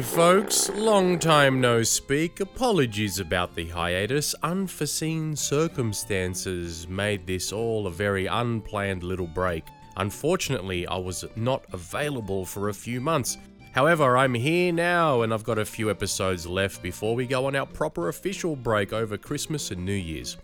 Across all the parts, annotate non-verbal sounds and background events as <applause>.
Hey folks, long time no speak. Apologies about the hiatus. Unforeseen circumstances made this all a very unplanned little break. Unfortunately, I was not available for a few months. However, I'm here now and I've got a few episodes left before we go on our proper official break over Christmas and New Year's.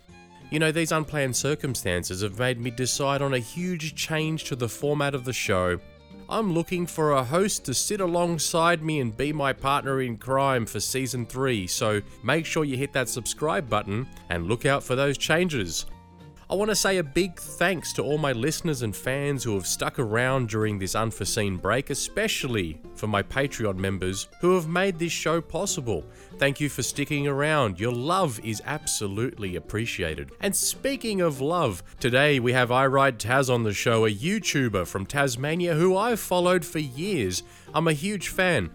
You know, these unplanned circumstances have made me decide on a huge change to the format of the show. I'm looking for a host to sit alongside me and be my partner in crime for season 3, so make sure you hit that subscribe button and look out for those changes. I want to say a big thanks to all my listeners and fans who have stuck around during this unforeseen break, especially for my Patreon members who have made this show possible. Thank you for sticking around. Your love is absolutely appreciated. And speaking of love, today we have I Ride Tas on the show, a YouTuber from Tasmania who I've followed for years. I'm a huge fan.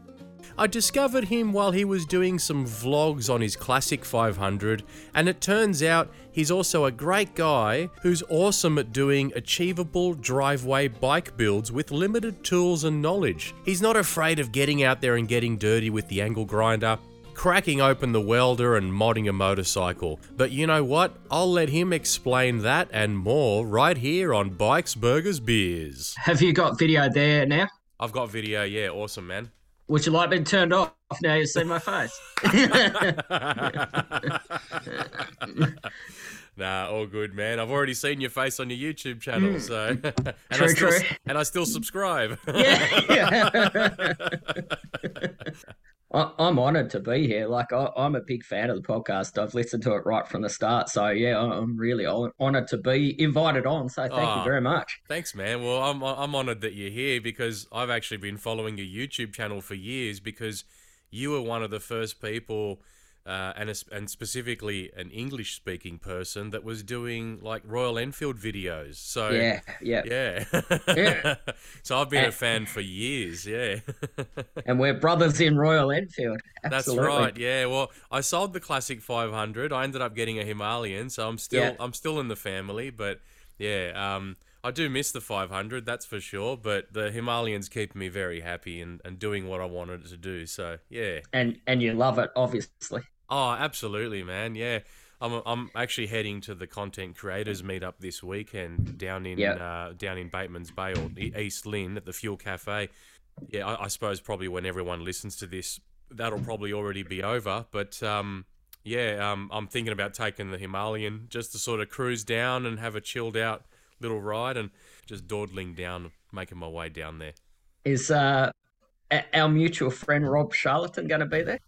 I discovered him while he was doing some vlogs on his Classic 500, and it turns out he's also a great guy who's awesome at doing achievable driveway bike builds with limited tools and knowledge. He's not afraid of getting out there and getting dirty with the angle grinder, cracking open the welder and modding a motorcycle. But you know what? I'll let him explain that and more right here on Bikes, Burgers, Beers. Have you got video there now? I've got video, yeah, awesome, man. Would you like me turned off now you see my face? <laughs> <laughs> nah, all good, man. I've already seen your face on your YouTube channel, hmm. so <laughs> and True, I still, true. and I still subscribe. yeah. I, I'm honoured to be here. Like I, I'm a big fan of the podcast. I've listened to it right from the start. So yeah, I'm really honoured to be invited on. So thank Oh. you very much. Thanks, man. Well, I'm I'm honored that you're here because I've actually been following your YouTube channel for years because you were one of the first people. Uh, and es- and specifically an English speaking person that was doing like Royal Enfield videos. So Yeah, yeah. yeah. Yeah. <laughs> so I've been a fan for years. Yeah. <laughs> And we're brothers in Royal Enfield. That's right. Yeah. Well, I sold the classic 500. I ended up getting a Himalayan, so I'm still Yeah. I'm still in the family. But yeah, um, I do miss the 500. That's for sure. But the Himalayans keep me very happy and, and doing what I wanted to do. So yeah. And and you love it, obviously. Oh, absolutely, man. Yeah. I'm, I'm actually heading to the content creators meetup this weekend down in Yeah. uh, down in Bateman's Bay or East Lynne at the Fuel Cafe. Yeah, I, I suppose probably when everyone listens to this, that'll probably already be over. But um, yeah, um, I'm thinking about taking the Himalayan just to sort of cruise down and have a chilled out little ride and just dawdling down, making my way down there. Is uh, our mutual friend Rob Charlatan going to be there?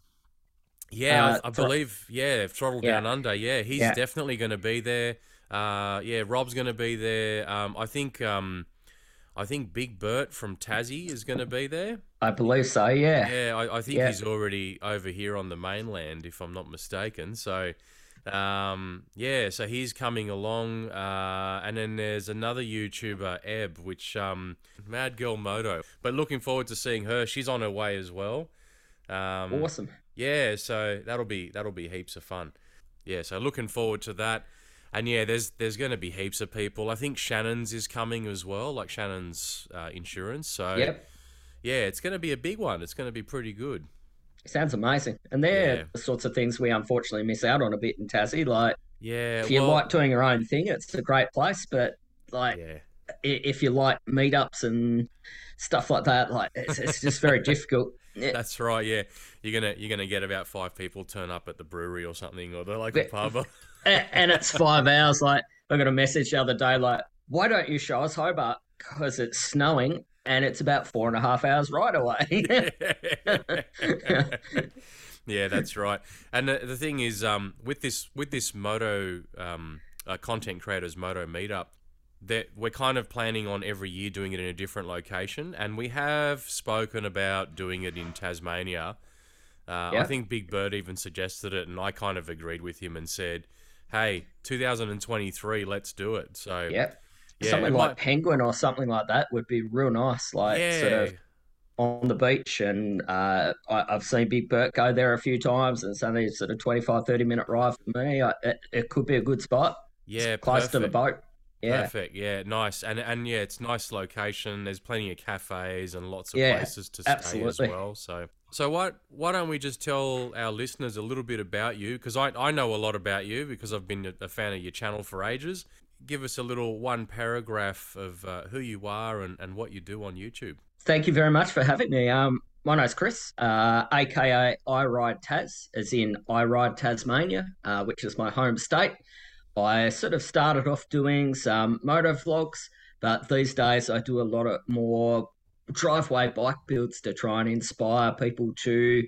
Yeah, Uh, I, I Thr- believe. Yeah, Throttle Yeah. Down Under. Yeah, he's Yeah. definitely going to be there. Uh, yeah, Rob's going to be there. Um, I think. Um, I think Big Bert from Tassie is going to be there. I believe so. Yeah. Yeah, I, I think Yeah. he's already over here on the mainland, if I'm not mistaken. So, um, yeah, so he's coming along. Uh, and then there's another YouTuber, Eb, which um, Mad Girl Moto. But looking forward to seeing her. She's on her way as well. Um, Awesome. yeah, so that'll be that'll be heaps of fun. Yeah, so looking forward to that. And yeah, there's there's going to be heaps of people. I think Shannon's is coming as well, like Shannon's uh, insurance. So Yep. yeah, it's going to be a big one. It's going to be pretty good. Sounds amazing. And they're Yeah. the sorts of things we unfortunately miss out on a bit in Tassie. Like, Yeah, if you well, like doing your own thing, it's a great place. But, like, yeah, if you like meetups and stuff like that, like, it's, it's just very <laughs> difficult. Yeah. that's right. Yeah, you're gonna you're gonna get about five people turn up at the brewery or something, or the local pub. <laughs> And it's five hours. Like, I got a message the other day, like, why don't you show us Hobart? Because it's snowing and it's about four and a half hours right away. <laughs> yeah, that's right. And the, the thing is, um, with this with this moto um, uh, content creators moto meetup, that we're kind of planning on every year doing it in a different location, and we have spoken about doing it in Tasmania. Uh, I think Big Bird even suggested it, and I kind of agreed with him and said, "Hey, 2023, let's do it." So yep. Yeah, something like might- Penguin or something like that would be real nice. Like, yeah, sort of on the beach and uh, I, I've seen Big Bert go there a few times and it's only sort of 25 30 minute ride for me I, it, it could be a good spot yeah, close to the boat yeah Perfect. Yeah, nice. And and yeah, it's nice location. There's plenty of cafes and lots of Yeah, places to stay absolutely. as well. So So what? Why don't we just tell our listeners a little bit about you? Because I, I know a lot about you because I've been a fan of your channel for ages. Give us a little one paragraph of uh, who you are and, and what you do on YouTube. Thank you very much for having me. Um, my name's Chris, uh, aka I Ride Tas, as in I Ride Tasmania, uh, which is my home state. I sort of started off doing some moto vlogs, but these days I do a lot of more driveway bike builds to try and inspire people to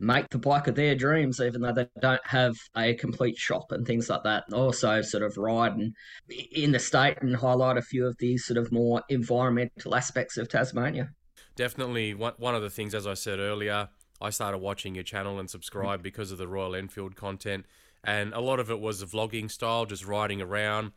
make the bike of their dreams, even though they don't have a complete shop and things like that. And also, sort of ride and in the state and highlight a few of these sort of more environmental aspects of Tasmania. Definitely, one of the things, as I said earlier, I started watching your channel and subscribe because of the Royal Enfield content, and a lot of it was a vlogging style, just riding around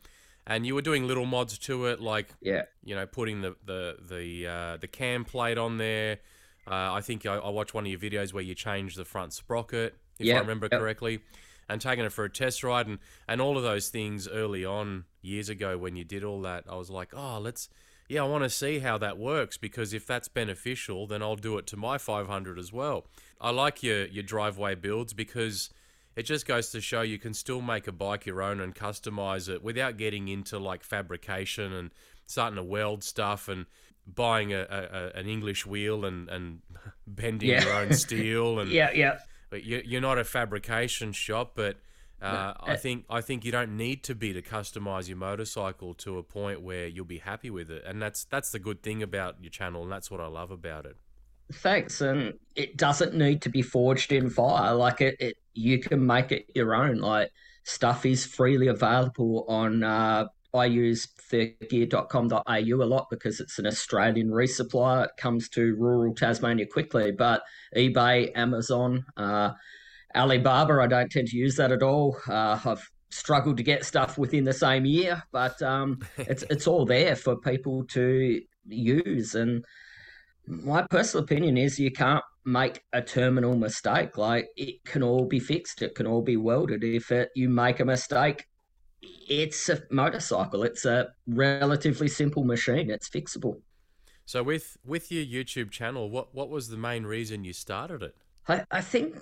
and you were doing little mods to it, like yeah, you know, putting the the the uh, the cam plate on there. Uh, I think I, I, watched one of your videos where you changed the front sprocket, if yep. I remember yep. correctly, and taking it for a test ride, and and all of those things early on years ago when you did all that. I was like, oh, let's. Yeah, I want to see how that works because if that's beneficial, then I'll do it to my 500 as well. I like your your driveway builds because it just goes to show you can still make a bike your own and customize it without getting into like fabrication and starting to weld stuff and buying a, a an English wheel and and <laughs> bending yeah. your own <laughs> steel and yeah yeah. You're not a fabrication shop, but uh, I think I think you don't need to be to customize your motorcycle to a point where you'll be happy with it, and that's that's the good thing about your channel, and that's what I love about it. Thanks, and it doesn't need to be forged in fire. Like it, it you can make it your own. Like stuff is freely available on. Uh, I use thirdgear.com.au a lot because it's an Australian resupplier. It comes to rural Tasmania quickly, but eBay, Amazon, uh, Alibaba, I don't tend to use that at all. Uh, I've struggled to get stuff within the same year, but um, <laughs> it's it's all there for people to use. And my personal opinion is you can't make a terminal mistake. Like it can all be fixed. It can all be welded. If it, you make a mistake, it's a motorcycle. It's a relatively simple machine. It's fixable. So with with your YouTube channel, what what was the main reason you started it? I, I think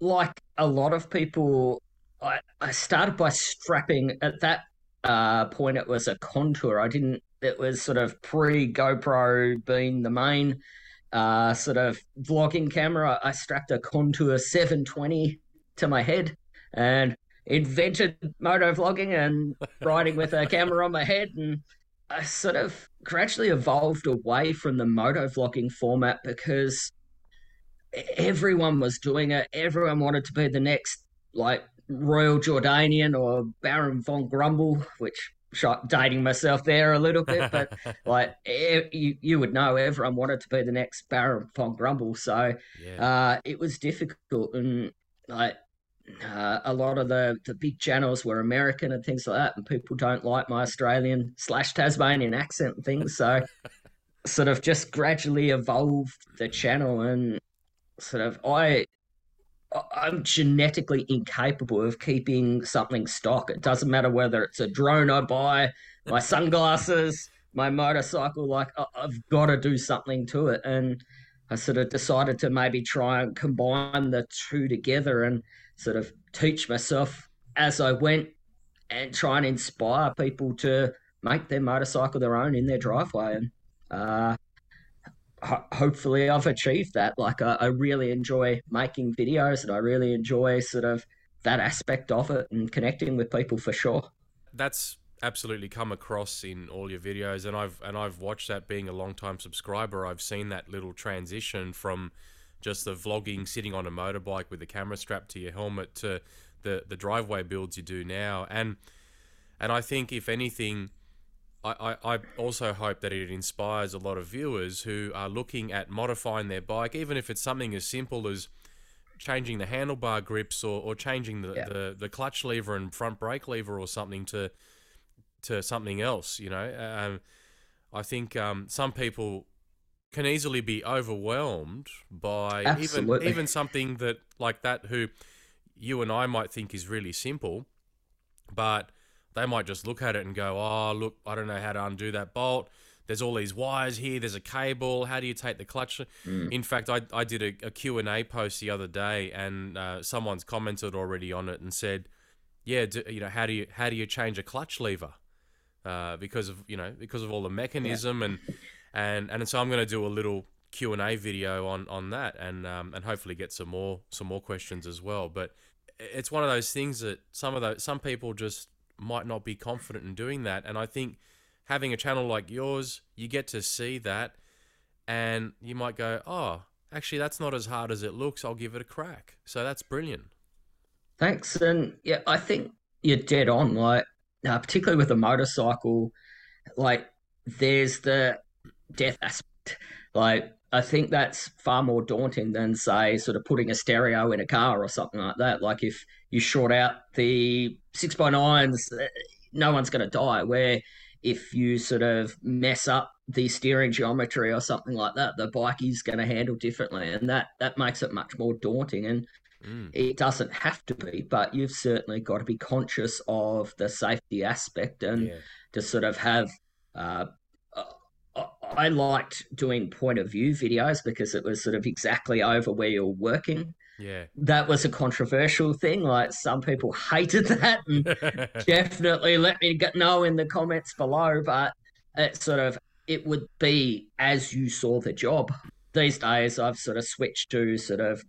like a lot of people I, I started by strapping at that uh, point it was a contour. I didn't it was sort of pre GoPro being the main uh, sort of vlogging camera. I strapped a Contour 720 to my head and invented moto vlogging and riding with a camera on my head. And I sort of gradually evolved away from the moto vlogging format because everyone was doing it. Everyone wanted to be the next, like, Royal Jordanian or Baron von Grumble, which shot dating myself there a little bit, but <laughs> like you, you would know everyone wanted to be the next Baron von Grumble, so yeah. uh, it was difficult, and like uh, a lot of the the big channels were American and things like that, and people don't like my Australian slash Tasmanian accent and things, so <laughs> sort of just gradually evolved the channel and sort of I I'm genetically incapable of keeping something stock. It doesn't matter whether it's a drone I buy, my <laughs> sunglasses, my motorcycle. Like I've got to do something to it, and I sort of decided to maybe try and combine the two together and sort of teach myself as I went and try and inspire people to make their motorcycle their own in their driveway. And uh, ho- hopefully I've achieved that. Like I, I really enjoy making videos and I really enjoy sort of that aspect of it and connecting with people for sure. That's absolutely come across in all your videos and I've and I've watched that being a long time subscriber. I've seen that little transition from just the vlogging sitting on a motorbike with the camera strapped to your helmet to the the driveway builds you do now and and I think if anything I, I also hope that it inspires a lot of viewers who are looking at modifying their bike, even if it's something as simple as changing the handlebar grips or, or changing the, yeah. the, the clutch lever and front brake lever or something to to something else. You know, um, I think um, some people can easily be overwhelmed by Absolutely. even even something that like that who you and I might think is really simple, but they might just look at it and go, "Oh, look, I don't know how to undo that bolt. there's all these wires here. There's a cable. How do you take the clutch? Mm. In fact, I, I did a, a Q&A post the other day, and uh, someone's commented already on it and said, "Yeah, do, you know, how do you how do you change a clutch lever? Uh, because of you know because of all the mechanism and and and so I'm going to do a little Q and A video on on that, and um, and hopefully get some more some more questions as well. But it's one of those things that some of those some people just might not be confident in doing that, and I think having a channel like yours, you get to see that, and you might go, oh, actually that's not as hard as it looks. I'll give it a crack. So that's brilliant. Thanks, and yeah, I think you're dead on. Like, uh, particularly with a motorcycle, like there's the death aspect. Like, I think that's far more daunting than, say, sort of putting a stereo in a car or something like that. Like, if you short out the six by nines, uh, no one's going to die. Where if you sort of mess up the steering geometry or something like that, the bike is going to handle differently, and that that makes it much more daunting. And Mm. it doesn't have to be, but you've certainly got to be conscious of the safety aspect and Yeah. to sort of have. Uh, I liked doing point of view videos because it was sort of exactly over where you're working. Yeah. That was a controversial thing. Like some people <laughs> hated that, and <laughs> definitely let me get- know in the comments below. But it sort of it would be as you saw the job. These days, I've sort of switched to sort of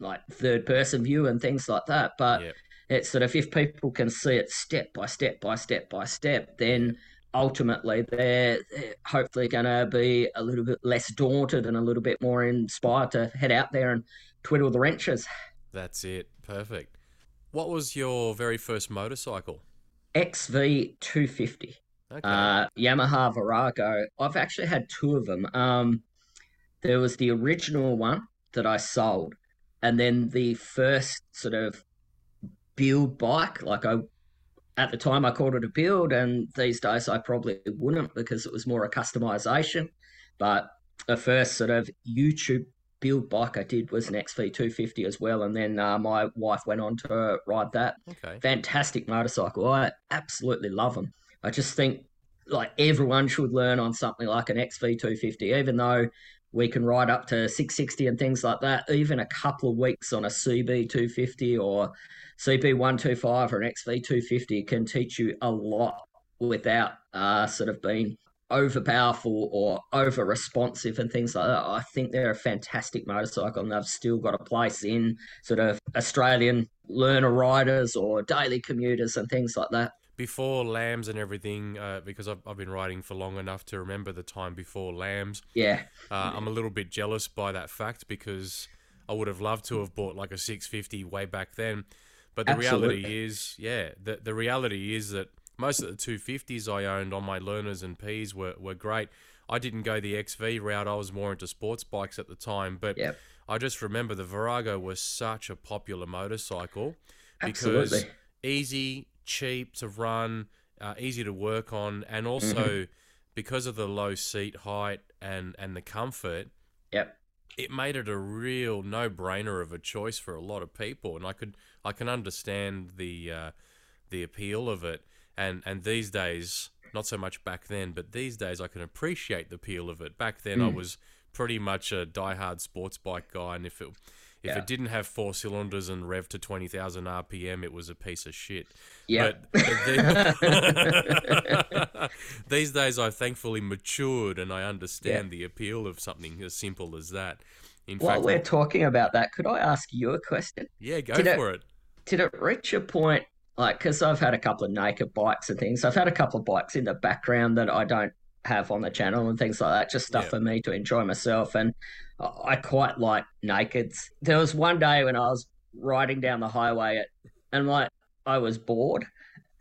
like third person view and things like that. But Yep. it's sort of if people can see it step by step by step by step, then ultimately they're, they're hopefully going to be a little bit less daunted and a little bit more inspired to head out there and twiddle the wrenches. That's it. Perfect. What was your very first motorcycle? XV250. Okay. Uh, Yamaha Virago. I've actually had two of them. Um, there was the original one that I sold, and then the first sort of build bike. Like I, at the time, I called it a build, and these days I probably wouldn't because it was more a customization. But the first sort of YouTube build bike I did was an XV250 as well, and then uh, my wife went on to ride that okay. fantastic motorcycle. I absolutely love them. I just think like everyone should learn on something like an XV250, even though we can ride up to 660 and things like that. Even a couple of weeks on a CB250 or CB125 or an XV250 can teach you a lot without uh, sort of being over powerful or over responsive and things like that. I think they're a fantastic motorcycle and they've still got a place in sort of Australian learner riders or daily commuters and things like that. Before LAMS and everything, uh, because I've, I've been riding for long enough to remember the time before LAMS. Yeah. Uh, I'm a little bit jealous by that fact because I would have loved to have bought like a 650 way back then. But the Absolutely. reality is, yeah, the, the reality is that most of the 250s I owned on my learners and Ps were, were great. I didn't go the XV route. I was more into sports bikes at the time. But Yep. I just remember the Virago was such a popular motorcycle because Absolutely. easy, cheap to run, uh, easy to work on, and also Mm-hmm. because of the low seat height and, and the comfort, Yep. it made it a real no-brainer of a choice for a lot of people, and I could I can understand the uh, the appeal of it, and and these days not so much back then, but these days I can appreciate the appeal of it. Back then I Mm. was pretty much a die-hard sports bike guy, and if it if Yeah. it didn't have four cylinders and rev to twenty thousand RPM, it was a piece of shit. Yeah. <laughs> These days, I've thankfully matured and I understand the appeal of something as simple as that. In While fact, we're talking about that, could I ask you a question? yeah, go Did it- for it. Did it reach a point, like, because I've had a couple of naked bikes and things, I've had a couple of bikes in the background that I don't have on the channel and things like that, just stuff Yeah. for me to enjoy myself. And I quite like nakeds. There was one day when I was riding down the highway at, and like, I was bored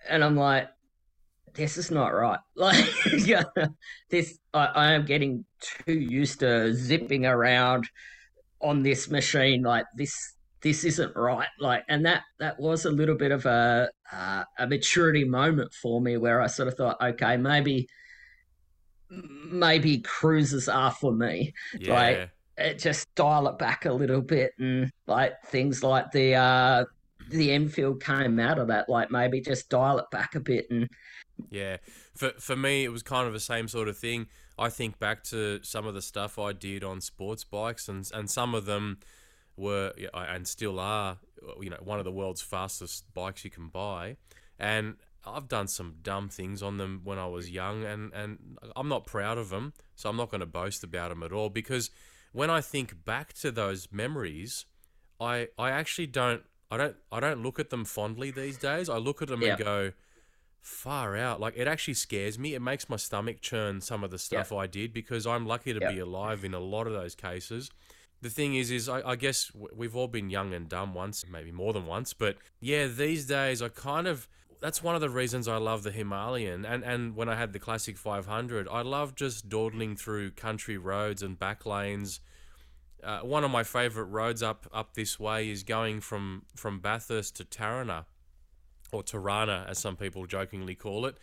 and I'm like, this is not right. <laughs> Like, yeah, this, I, I am getting too used to zipping around on this machine. Like, this, this isn't right. Like, and that, that was a little bit of a, uh, a maturity moment for me where I sort of thought, okay, maybe, maybe cruises are for me Yeah, like- it just dial it back a little bit and like things like the uh the Enfield came out of that like maybe just dial it back a bit and yeah. For for me, it was kind of the same sort of thing. I think back to some of the stuff I did on sports bikes, and and some of them were and still are, you know, one of the world's fastest bikes you can buy, and I've done some dumb things on them when I was young, and and I'm not proud of them, so I'm not going to boast about them at all because when I think back to those memories, I I actually don't I don't I don't look at them fondly these days. I look at them Yeah. and go, far out. Like it actually scares me. It makes my stomach churn some of the stuff I did because I'm lucky to Yeah. be alive in a lot of those cases. The thing is, is I, I guess we've all been young and dumb once, maybe more than once. But yeah, these days I kind of that's one of the reasons I love the Himalayan. And and when I had the classic 500, I love just dawdling through country roads and back lanes. Uh, one of my favorite roads up up this way is going from from Bathurst to Tarana, or Tarana as some people jokingly call it.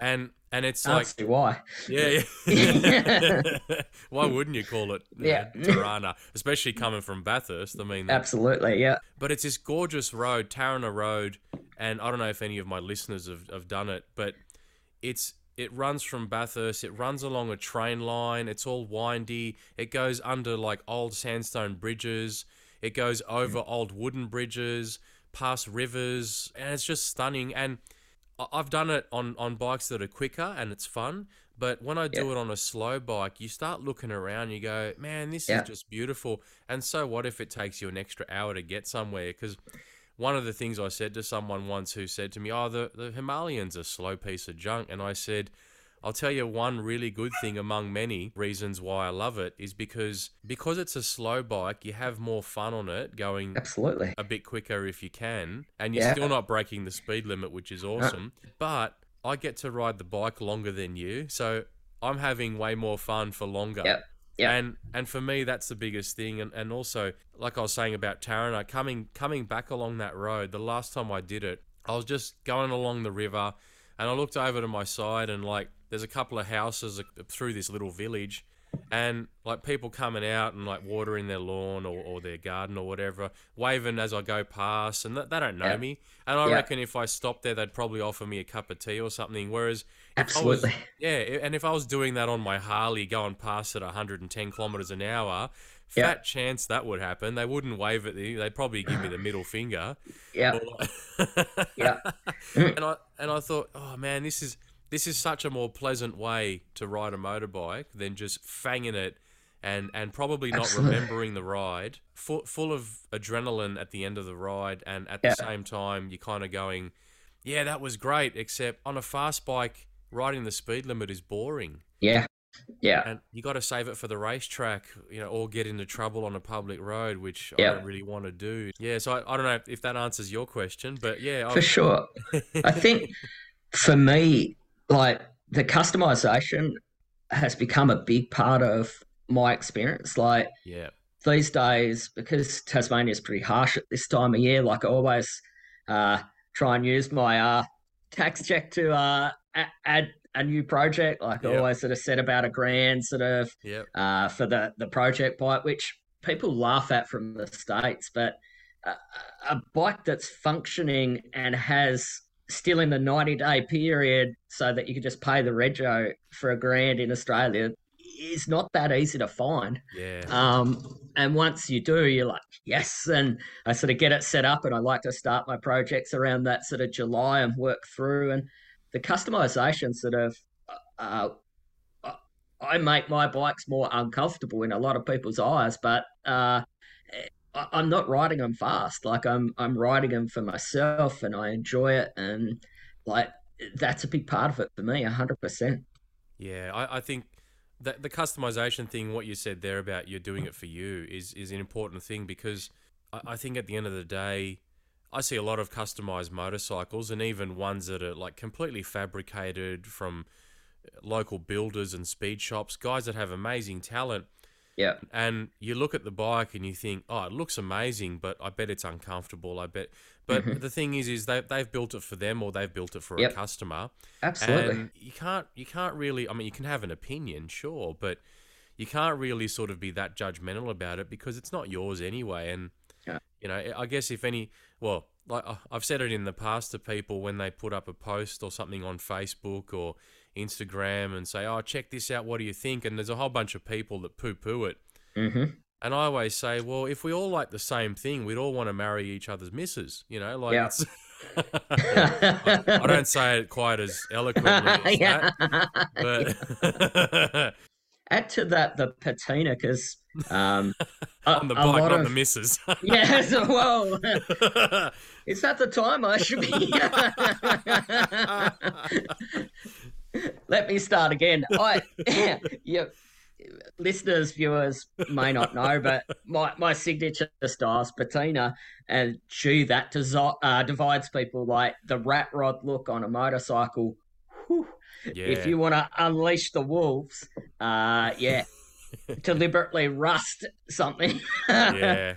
And and it's I like see why. yeah, yeah. <laughs> Why wouldn't you call it Yeah. know, Tirana, especially coming from Bathurst? I mean, Absolutely, yeah. but it's this gorgeous road, Tarana Road, and I don't know if any of my listeners have, have done it, but it's it runs from Bathurst. It runs along a train line. It's all windy. It goes under like old sandstone bridges. It goes over mm. old wooden bridges, past rivers, and it's just stunning. And I've done it on on bikes that are quicker, and it's fun. But when I do Yeah. it on a slow bike, you start looking around. You go, man, this Yeah. is just beautiful. And so what if it takes you an extra hour to get somewhere? Because one of the things I said to someone once who said to me, "Oh, the the Himalayans a slow piece of junk," and I said. I'll tell you one really good thing among many reasons why I love it is because because it's a slow bike, you have more fun on it going Absolutely. a bit quicker if you can, and you're Yeah. still not breaking the speed limit, which is awesome. But I get to ride the bike longer than you, so I'm having way more fun for longer. Yep. Yep. And and for me that's the biggest thing and, and also like I was saying about Tarana coming coming back along that road the last time I did it I was just going along the river and I looked over to my side and like there's a couple of houses through this little village and like people coming out and like watering their lawn or, or their garden or whatever waving as I go past and th- they don't know Yeah. me and I Yeah. reckon if I stopped there they'd probably offer me a cup of tea or something whereas I was- Absolutely. yeah, and if I was doing that on my Harley, going past at 110 kilometers an hour, fat chance that would happen. They wouldn't wave at me. They'd probably give me the middle finger. Yeah. Yeah. <laughs> Mm. and I and I thought, oh man, this is this is such a more pleasant way to ride a motorbike than just fanging it. And, and probably not Absolutely. remembering the ride, full, full of adrenaline at the end of the ride, and at Yeah. the same time, you're kind of going, yeah, that was great. Except on a fast bike, riding the speed limit is boring, Yeah. Yeah. and you got to save it for the racetrack, you know, or get into trouble on a public road, which Yeah. I don't really want to do. Yeah, so I, I don't know if, if that answers your question, but yeah, For sure. I think <laughs> for me, like the customization has become a big part of my experience. Like yeah, these days, because Tasmania is pretty harsh at this time of year, like I always uh, try and use my uh, tax check to uh, a- add a new project. Like I always sort of set about a grand sort of yeah, uh, for the, the project bike, which people laugh at from the States, but a, a bike that's functioning and has still in the 90 day period so that you can just pay the rego for a grand in Australia is not that easy to find. yeah, Um, and once you do, you're like, yes. And I sort of get it set up, and I like to start my projects around that sort of July and work through. And the customization sort of, uh, uh, I make my bikes more uncomfortable in a lot of people's eyes, but uh, I'm not riding them fast. Like I'm, I'm riding them for myself, and I enjoy it. And like that's a big part of it for me, hundred percent. yeah. I, I think that the customization thing, what you said there about you're doing it for you, is is an important thing because I, I think at the end of the day, I see a lot of customized motorcycles and even ones that are like completely fabricated from local builders and speed shops, guys that have amazing talent. Yeah, And you look at the bike and you think, oh, it looks amazing, but I bet it's uncomfortable. I bet. But Mhm. the thing is, is they they've built it for them or they've built it for Yep. a customer. absolutely. And you can't you can't really. I mean, you can have an opinion, sure, but you can't really sort of be that judgmental about it because it's not yours anyway. And Yeah. you know, I guess if any, well, like I've said it in the past to people when they put up a post or something on Facebook or Instagram and say, "Oh, check this out. What do you think?" And there's a whole bunch of people that poo-poo it. hmm And I always say, well, if we all like the same thing, we'd all want to marry each other's misses. You know, like Yeah. it's. I, <laughs> I don't say it quite as eloquently <laughs> as yeah. that, but <laughs> Add to that the patina because um, on the bike, not of the misses. yes, well, whoa, is that the time I should be? <laughs> Let me start again. I, <laughs> yeah, listeners, viewers may not know, but my, my signature style is patina, and gee, that desi- uh, divides people. Like the rat rod look on a motorcycle. Whew. yeah, If you want to unleash the wolves, uh, yeah, <laughs> deliberately rust something. yeah,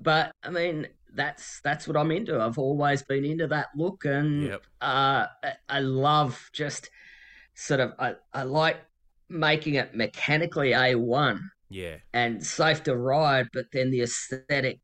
but I mean, that's that's what I'm into. I've always been into that look, and yep, uh, I- I love just sort of I, I like making it mechanically A1 yeah, and safe to ride, but then the aesthetic,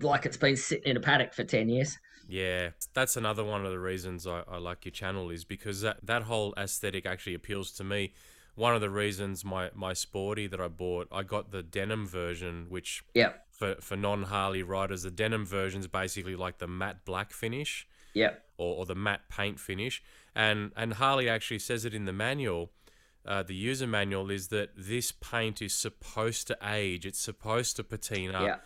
like it's been sitting in a paddock for 10 years. yeah. That's another one of the reasons I, I like your channel is because that, that whole aesthetic actually appeals to me. One of the reasons my, my sporty that I bought, I got the denim version, which Yep, for, for non Harley riders, the denim version is basically like the matte black finish. yep, or, or the matte paint finish. And and Harley actually says it in the manual, uh, the user manual is that this paint is supposed to age. It's supposed to patina. yeah,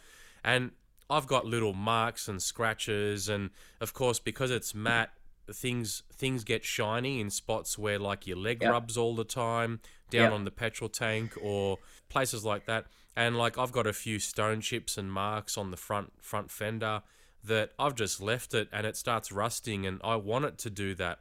And I've got little marks and scratches, and of course because it's matte, things things get shiny in spots where like your leg Yep. rubs all the time, down Yep. on the petrol tank or places like that. And like I've got a few stone chips and marks on the front front fender that I've just left it and it starts rusting, and I want it to do that.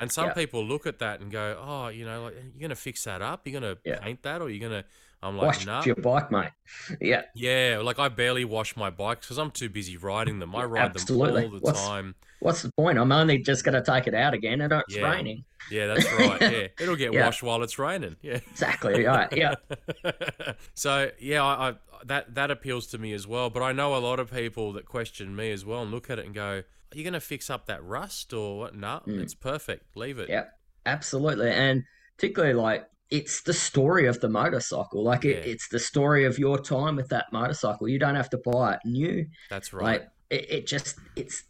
And some Yeah. people look at that and go, "Oh, you know, like you're gonna fix that up? You're gonna Yeah. paint that, or you're gonna?" I'm like, wash "No." your bike, mate. <laughs> Yeah, Yeah, like I barely wash my bikes because I'm too busy riding them. I ride Absolutely. them all the What's- time. what's the point? I'm only just going to take it out again, and it's Yeah. raining. Yeah, that's right. <laughs> Yeah, it'll get Yeah. washed while it's raining. Yeah. Exactly. Right. Yeah. <laughs> so yeah, I, I that that appeals to me as well. But I know a lot of people that question me as well and look at it and go, "Are you going to fix up that rust or what?" No, Mm. it's perfect. Leave it. Yeah. Absolutely. And particularly like it's the story of the motorcycle. Like it, Yeah. it's the story of your time with that motorcycle. You don't have to buy it new. That's right. Like it, it just it's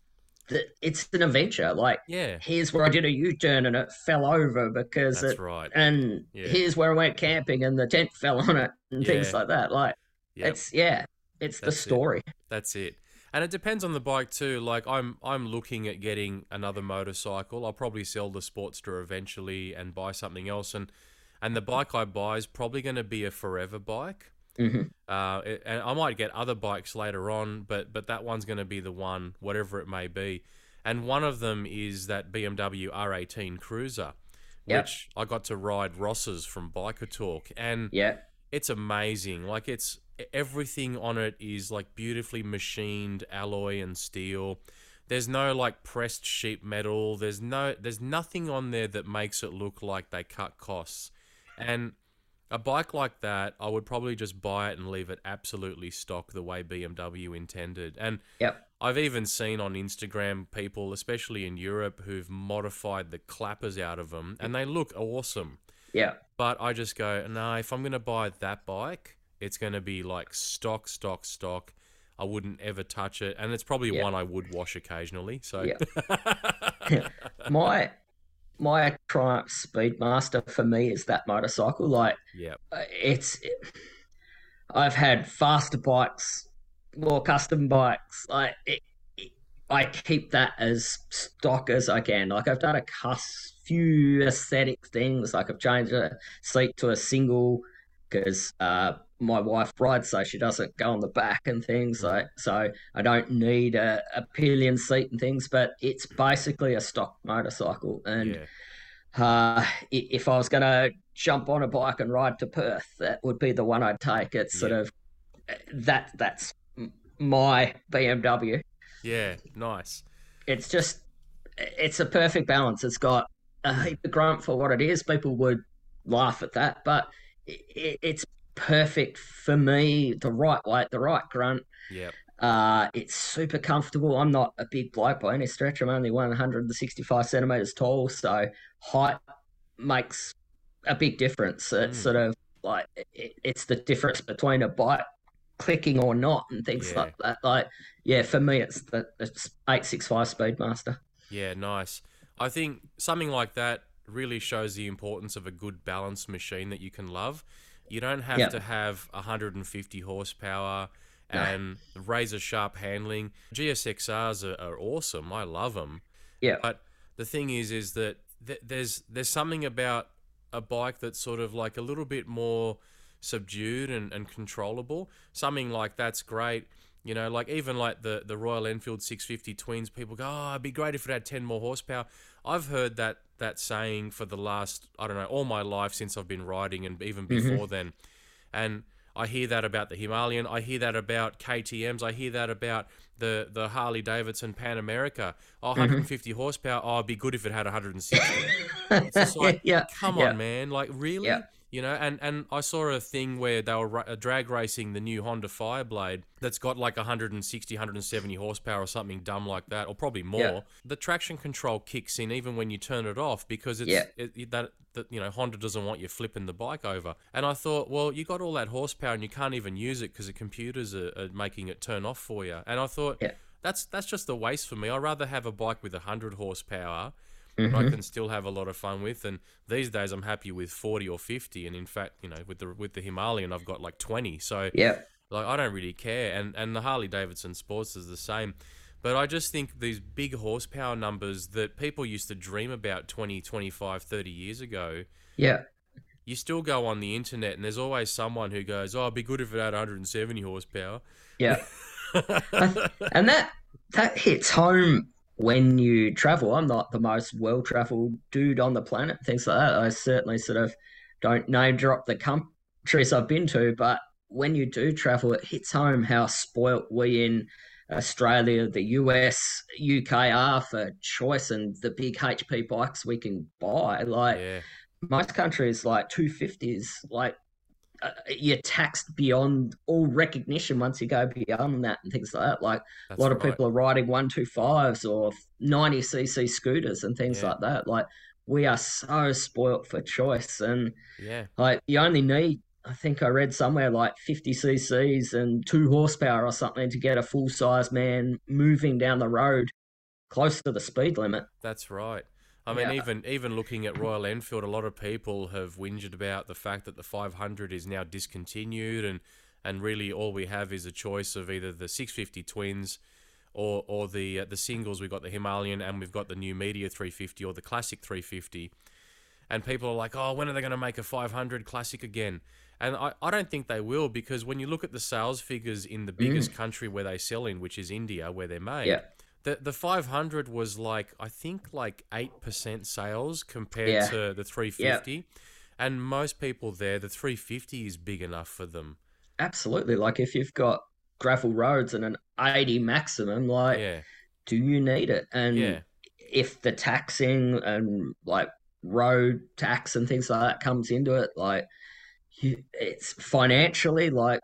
the it's an adventure. Like yeah, here's where I did a U turn and it fell over because that's it right. and Yeah. here's where I went camping and the tent fell on it and things like that. Like Yep. it's yeah, it's the That's it. story. That's it. And it depends on the bike too. Like I'm I'm looking at getting another motorcycle. I'll probably sell the Sportster eventually and buy something else and and the bike I buy is probably going to be a forever bike. hmm Uh, it- and I might get other bikes later on, but but that one's going to be the one, whatever it may be. And one of them is that BMW R18 Cruiser, Yep. which I got to ride Ross's from Biker Talk, and Yeah. it's amazing. Like it's everything on it is like beautifully machined alloy and steel. There's no like pressed sheet metal. There's no there's nothing on there that makes it look like they cut costs. And a bike like that, I would probably just buy it and leave it absolutely stock the way BMW intended. And Yep. I've even seen on Instagram people, especially in Europe, who've modified the clappers out of them and they look awesome. Yeah. But I just go, no, if I'm going to buy that bike, it's going to be like stock, stock, stock. I wouldn't ever touch it. And it's probably Yeah. one I would wash occasionally. So, Yeah. <laughs> <laughs> my my Triumph Speedmaster for me is that motorcycle. Like yeah, uh, it's, I've had faster bikes, more custom bikes. Like it, it- I keep that as stock as I can. Like I've done a cuss few aesthetic things. Like I've changed a seat to a single because uh, my wife rides so she doesn't go on the back and things like so I don't need a, a pillion seat and things but it's basically a stock motorcycle and yeah, uh, if I was going to jump on a bike and ride to Perth that would be the one I'd take it's sort of that that's my BMW yeah, nice. it's just it's a perfect balance. It's got a heap of grunt for what it is. People would laugh at that, but it, it's perfect for me. The right weight, the right grunt. Yep, Uh, it's super comfortable. I'm not a big bloke by any stretch. I'm only 165 centimeters tall, so height makes a big difference. It's Mm. sort of like it, it's the difference between a bike clicking or not and things Yeah. like that. Like, yeah, for me, it's the it's eight six five Speedmaster. Yeah, nice. I think something like that really shows the importance of a good balanced machine that you can love. You don't have Yeah. to have 150 horsepower No. and razor sharp handling. GSXRs are, are awesome. I love them. Yeah. But the thing is, is that th- there's there's something about a bike that's sort of like a little bit more subdued and, and controllable. Something like that's great. You know, like even like the, the Royal Enfield 650 Twins, people go, oh, it'd be great if it had 10 more horsepower. I've heard that that saying for the last, I don't know, all my life since I've been riding and even mm-hmm. before then. And I hear that about the Himalayan. I hear that about KTM's. I hear that about the, the Harley Davidson Pan America. Oh, mm-hmm. 150 horsepower. Oh, it'd be good if it had 160. <laughs> It's just like, yeah, come yeah. on, man. Like, really? Yeah. You know, and, and I saw a thing where they were ra- drag racing the new Honda Fireblade that's got like 160, 170 horsepower or something dumb like that, or probably more. Yeah. The traction control kicks in even when you turn it off because it's Yeah. it, it- that that you know Honda doesn't want you flipping the bike over. And I thought, well, you got all that horsepower and you can't even use it because the computers are, are making it turn off for you. And I thought, Yeah. that's that's just a waste for me. I'd rather have a bike with 100 horsepower Mm-hmm. I can still have a lot of fun with. And these days, I'm happy with 40 or 50. And in fact, you know, with the with the Himalayan, I've got like 20. So Yeah, like I don't really care. And and the Harley Davidson Sports is the same. But I just think these big horsepower numbers that people used to dream about 20, 25, 30 years ago, yeah, you still go on the internet and there's always someone who goes, "Oh, it'd be good if it had 170 horsepower." yeah. <laughs> and that that hits home when you travel. I'm not the most well traveled dude on the planet, things like that. I certainly sort of don't name drop the countries I've been to, but when you do travel, it hits home how spoilt we in Australia, the US, UK are for choice and the big HP bikes we can buy. Like yeah, most countries, like 250s, like uh, you're taxed beyond all recognition once you go beyond that and things like that. Like that's a lot of people are riding 125s or 90cc scooters and things Yeah. like that. Like we are so spoilt for choice. And Yeah, like you only need, I think I read somewhere like 50 cc's and two horsepower or something to get a full size man moving down the road close to the speed limit. That's right. I mean, Yeah. even even looking at Royal Enfield, a lot of people have whinged about the fact that the 500 is now discontinued, and and really all we have is a choice of either the 650 twins, or or the uh, the singles. We've got the Himalayan, and we've got the new Meteor 350 or the Classic 350. And people are like, oh, when are they going to make a 500 Classic again? And I, I don't think they will because when you look at the sales figures in the biggest country where they sell in, which is India, where they're made, Yeah. The the 500 was like I think like eight percent sales compared Yeah. to the 350, and most people there the 350 is big enough for them. Absolutely. Like if you've got gravel roads and an 80 maximum, like Yeah, do you need it? And if the taxing and like road tax and things like that comes into it, like you, it's financially like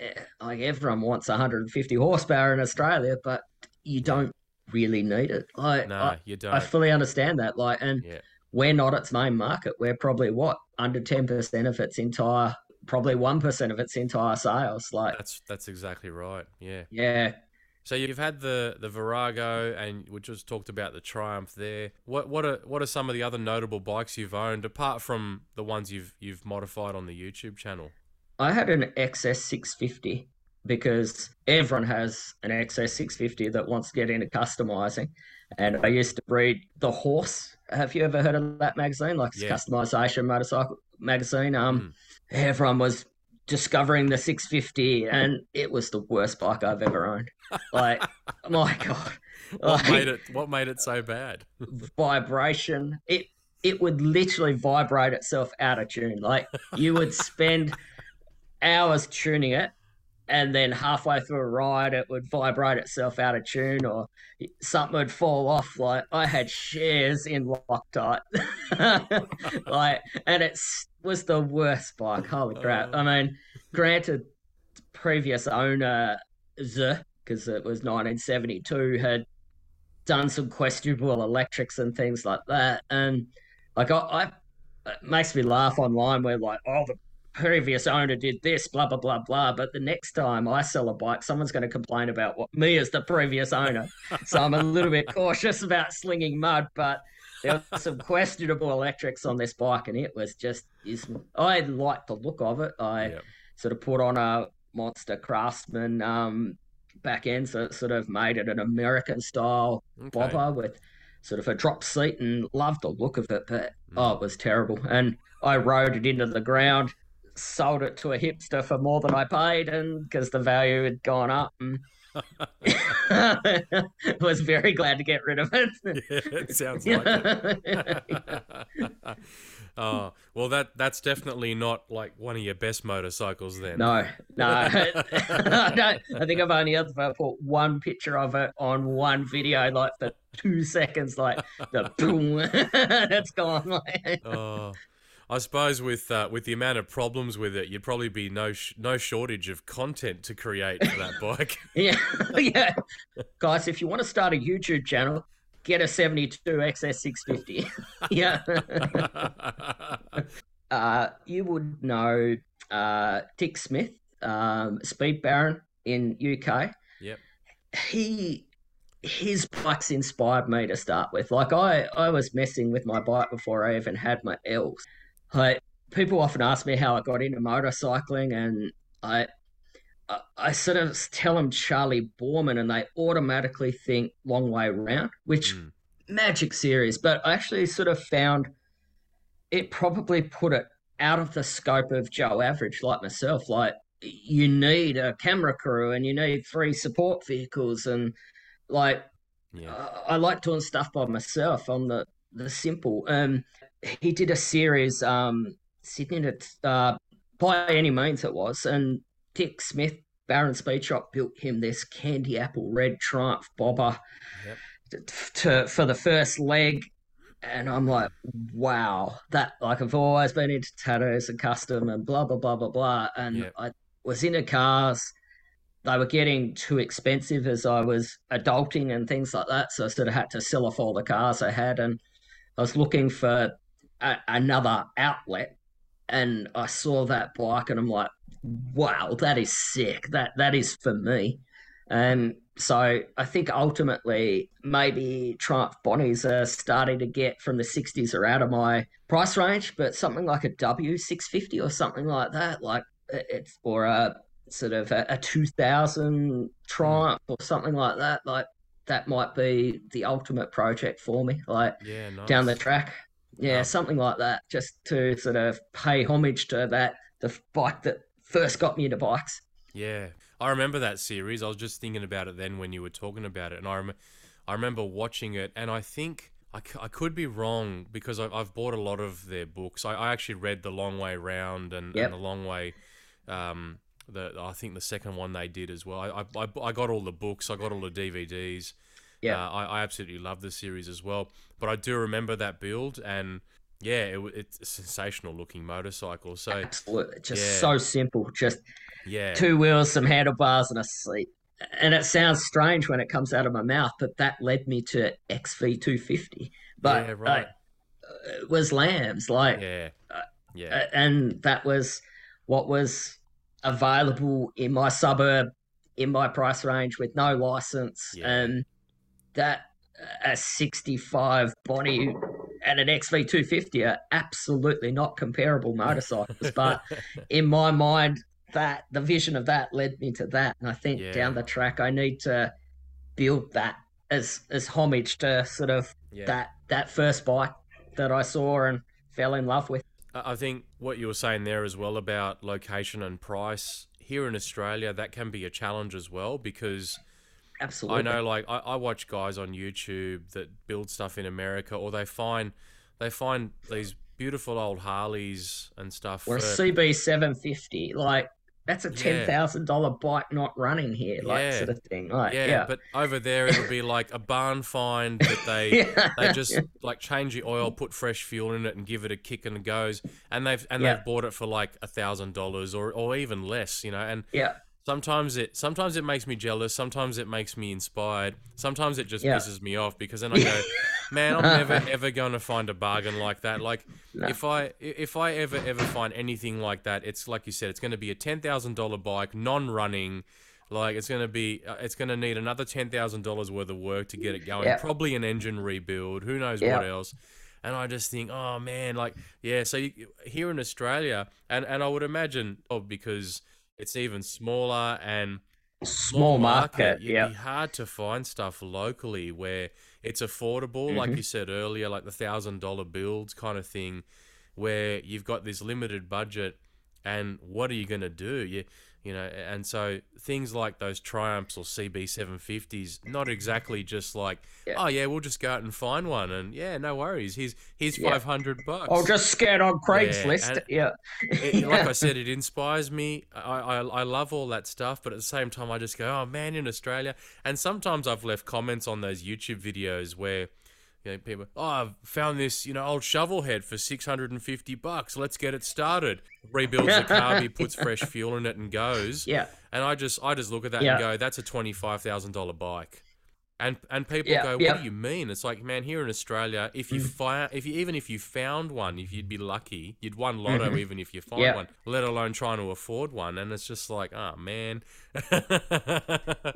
eh, like everyone wants 150 horsepower in Australia, but you don't really need it. Like no, I, you don't. I fully understand that. Like, and Yeah. we're not its main market. We're probably what under 10% of its entire, probably 1% of its entire sales. Like, That's that's exactly right. Yeah. yeah, So you've had the the Virago, and we just talked about the Triumph there. What what are what are some of the other notable bikes you've owned apart from the ones you've you've modified on the YouTube channel? I had an XS650 because everyone has an XS650 that wants to get into customizing. And I used to read The Horse. Have you ever heard of that magazine? Like it's Yeah. customization motorcycle magazine. Um, everyone was discovering the 650, and it was the worst bike I've ever owned. <laughs> Like, my god, What Like, made it what made it so bad? <laughs> vibration. It it would literally vibrate itself out of tune. Like you would spend <laughs> hours tuning it, and then halfway through a ride, it would vibrate itself out of tune, or something would fall off. Like I had shares in Loctite, <laughs> like, and it was the worst bike. Holy crap! Uh. I mean, granted, previous owner Z, because it was 1972, had done some questionable electrics and things like that. And like I, I it makes me laugh online where like, oh, the previous owner did this, blah blah blah blah. But the next time I sell a bike, someone's going to complain about what me as the previous owner. so I'm a little bit <laughs> cautious about slinging mud, but there were some questionable electrics on this bike, and it was just is. I liked the look of it. I yep. sort of put on a monster craftsman um, back end, so it sort of made it an American style okay. bobber with sort of a drop seat, and loved the look of it. But mm. oh, it was terrible, and I rode it into the ground sold it to a hipster for more than I paid, and because the value had gone up, and <laughs> was very glad to get rid of it. <laughs> yeah, it sounds like it. <laughs> oh, well, that that's definitely not like one of your best motorcycles, then. No, no, I don't. I think I've only ever put one picture of it on one video, like for two seconds, like the boom, it's gone. Like, oh, I suppose with uh, with the amount of problems with it, you'd probably be no sh- no shortage of content to create for that <laughs> bike. yeah, <laughs> <laughs> yeah, guys, if you want to start a YouTube channel, get a seventy two XS six fifty. yeah. uh, you would know uh, Dick Smith, um, Speed Baron in UK. Yep. He his bikes inspired me to start with. Like I, I was messing with my bike before I even had my L's. Like people often ask me how I got into motorcycling, and I I sort of tell them Charley Boorman, and they automatically think long way round, which mm. magic series. But I actually sort of found it probably put it out of the scope of Joe Average, like myself. Like you need a camera crew, and you need three support vehicles, and like yeah. I, I like doing stuff by myself on the the simple. Um, he did a series, um, Sydney, uh, by any means it was, and Dick Smith, Baron Speed Shop, built him this candy apple red Triumph bobber yep. to, to, for the first leg. And I'm like, wow, that like I've always been into tattoos and custom and blah blah blah blah blah. And yep. I was into cars. They were getting too expensive as I was adulting and things like that. So I sort of had to sell off all the cars I had and I was looking for a, another outlet, and I saw that bike, and I'm like, wow, that is sick. That that is for me. And so I think ultimately maybe Triumph Bonnies are starting to get from the 60s or out of my price range, but something like a W650 or something like that, like it's or a sort of a, a 2000 Triumph or something like that, like that might be the ultimate project for me. Like yeah, nice. down the track, yeah, something like that, just to sort of pay homage to that the bike that first got me into bikes. Yeah, I remember that series. I was just thinking about it then when you were talking about it, and I rem- I remember watching it, and I think I, c- I could be wrong because I, have bought a lot of their books. I, I actually read The Long Way Round and, yep. and The Long Way. Um, the I think the second one they did as well. I, I, I got all the books, I got all the DVDs. Yeah, uh, I, I absolutely love the series as well. But I do remember that build, and yeah, it, it's a sensational looking motorcycle. So absolutely, just yeah. so simple. Just yeah, two wheels, some handlebars, and a seat. And it sounds strange when it comes out of my mouth, but that led me to XV250. But yeah, right. Uh, it was LAMS, like yeah, uh, and that was what was available in my suburb in my price range with no license yeah. and that a 65 Bonnie and an XV250 are absolutely not comparable motorcycles <laughs> but in my mind that the vision of that led me to that and I think yeah. down the track I need to build that as as homage to sort of yeah. that that first bike that I saw and fell in love with I think what you were saying there as well about location and price here in Australia, that can be a challenge as well because absolutely I know like I, I watch guys on YouTube that build stuff in America or they find they find these beautiful old Harleys and stuff or for, a CB seven fifty like that's a ten thousand dollar bike not running here, like yeah. sort of thing. Like, yeah, yeah, but over there it'll be like a barn find that <laughs> they yeah. they just like change the oil, put fresh fuel in it, and give it a kick and it goes. And they've and they've bought it for like a thousand dollars or or even less, you know. And yeah, sometimes it sometimes it makes me jealous. Sometimes it makes me inspired. Sometimes it just pisses me off because then I go, <laughs> man, I'm never <laughs> ever going to find a bargain like that. Like No. if I if I ever ever find anything like that, it's like you said, it's going to be a ten thousand dollar bike, non-running. Like it's going to be, uh, it's going to need another ten thousand dollars worth of work to get it going. Yeah. Probably an engine rebuild. Who knows Yeah. what else? And I just think, oh man, like yeah. So you, here in Australia, and and I would imagine, oh, because it's even smaller and Small market. it'd Yeah. be hard to find stuff locally where it's affordable, like Mhm. you said earlier, like the thousand dollar builds kind of thing, where you've got this limited budget, and what are you gonna do? You, you know, and so things like those Triumphs or CB seven fifties, not exactly just like, Yeah. oh yeah, we'll just go out and find one, and yeah, no worries, here's here's Yeah. five hundred bucks. I'll just scan on Craigslist. Yeah. it, like I said, it inspires me. I, I I love all that stuff, but at the same time, I just go, oh man, in Australia. And sometimes I've left comments on those YouTube videos where, you know, people, oh, I've found this, you know, old shovel head for six hundred and fifty bucks. Let's get it started. Rebuilds the carby, puts <laughs> fresh fuel in it, and goes. yeah. And I just I just look at that Yeah. and go, that's a twenty five thousand dollar bike. And and people Yeah, go, what yeah. do you mean? It's like, man, here in Australia, if you Mm. fi- if you even if you found one, if you'd be lucky, you'd won lotto Mhm. even if you find Yeah. one, let alone trying to afford one. And it's just like, oh man.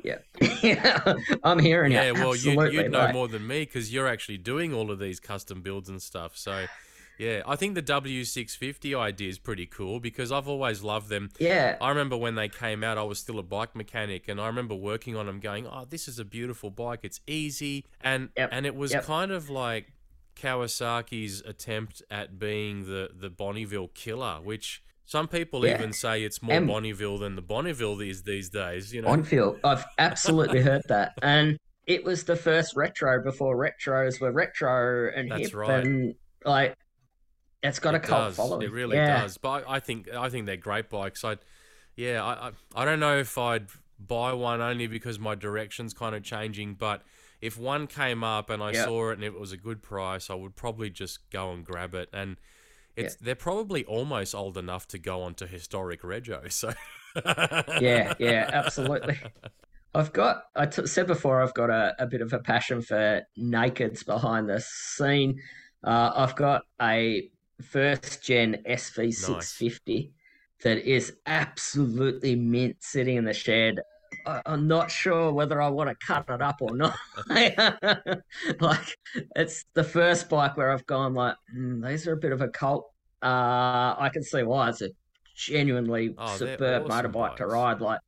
Yeah. yeah. <laughs> I'm hearing it. yeah, well, you, you'd know like- more than me because you're actually doing all of these custom builds and stuff. So, yeah, I think the W650 idea is pretty cool because I've always loved them. Yeah. I remember when they came out, I was still a bike mechanic, and I remember working on them, going, "Oh, this is a beautiful bike. It's easy," and Yep, and it was yep. kind of like Kawasaki's attempt at being the the Bonneville killer, which some people Yeah. even say it's more And- Bonneville than the Bonneville is these days. You know, Bonfield. I've absolutely heard that. <laughs> And it was the first retro before retros were retro and That's hip right. and like it's got a It cult does. following. It really yeah. does. But I I think I think they're great bikes. I, yeah, I, I don't know if I'd buy one only because my direction's kind of changing. But if one came up and I Yeah. saw it and it was a good price, I would probably just go and grab it. And it's they're probably almost old enough to go onto historic rego. <laughs> So Yeah, yeah, absolutely. I've got, I t- said before, I've got a, a bit of a passion for nakeds behind the scene. Uh, I've got a first gen SV650 that is absolutely mint sitting in the shed. I, I'm not sure whether I want to cut it up or not. <laughs> like, it's the first bike where I've gone like, "Hmm, these are a bit of a cult. Uh, I can see why it's a genuinely Oh, superb awesome motorbike to ride. Like,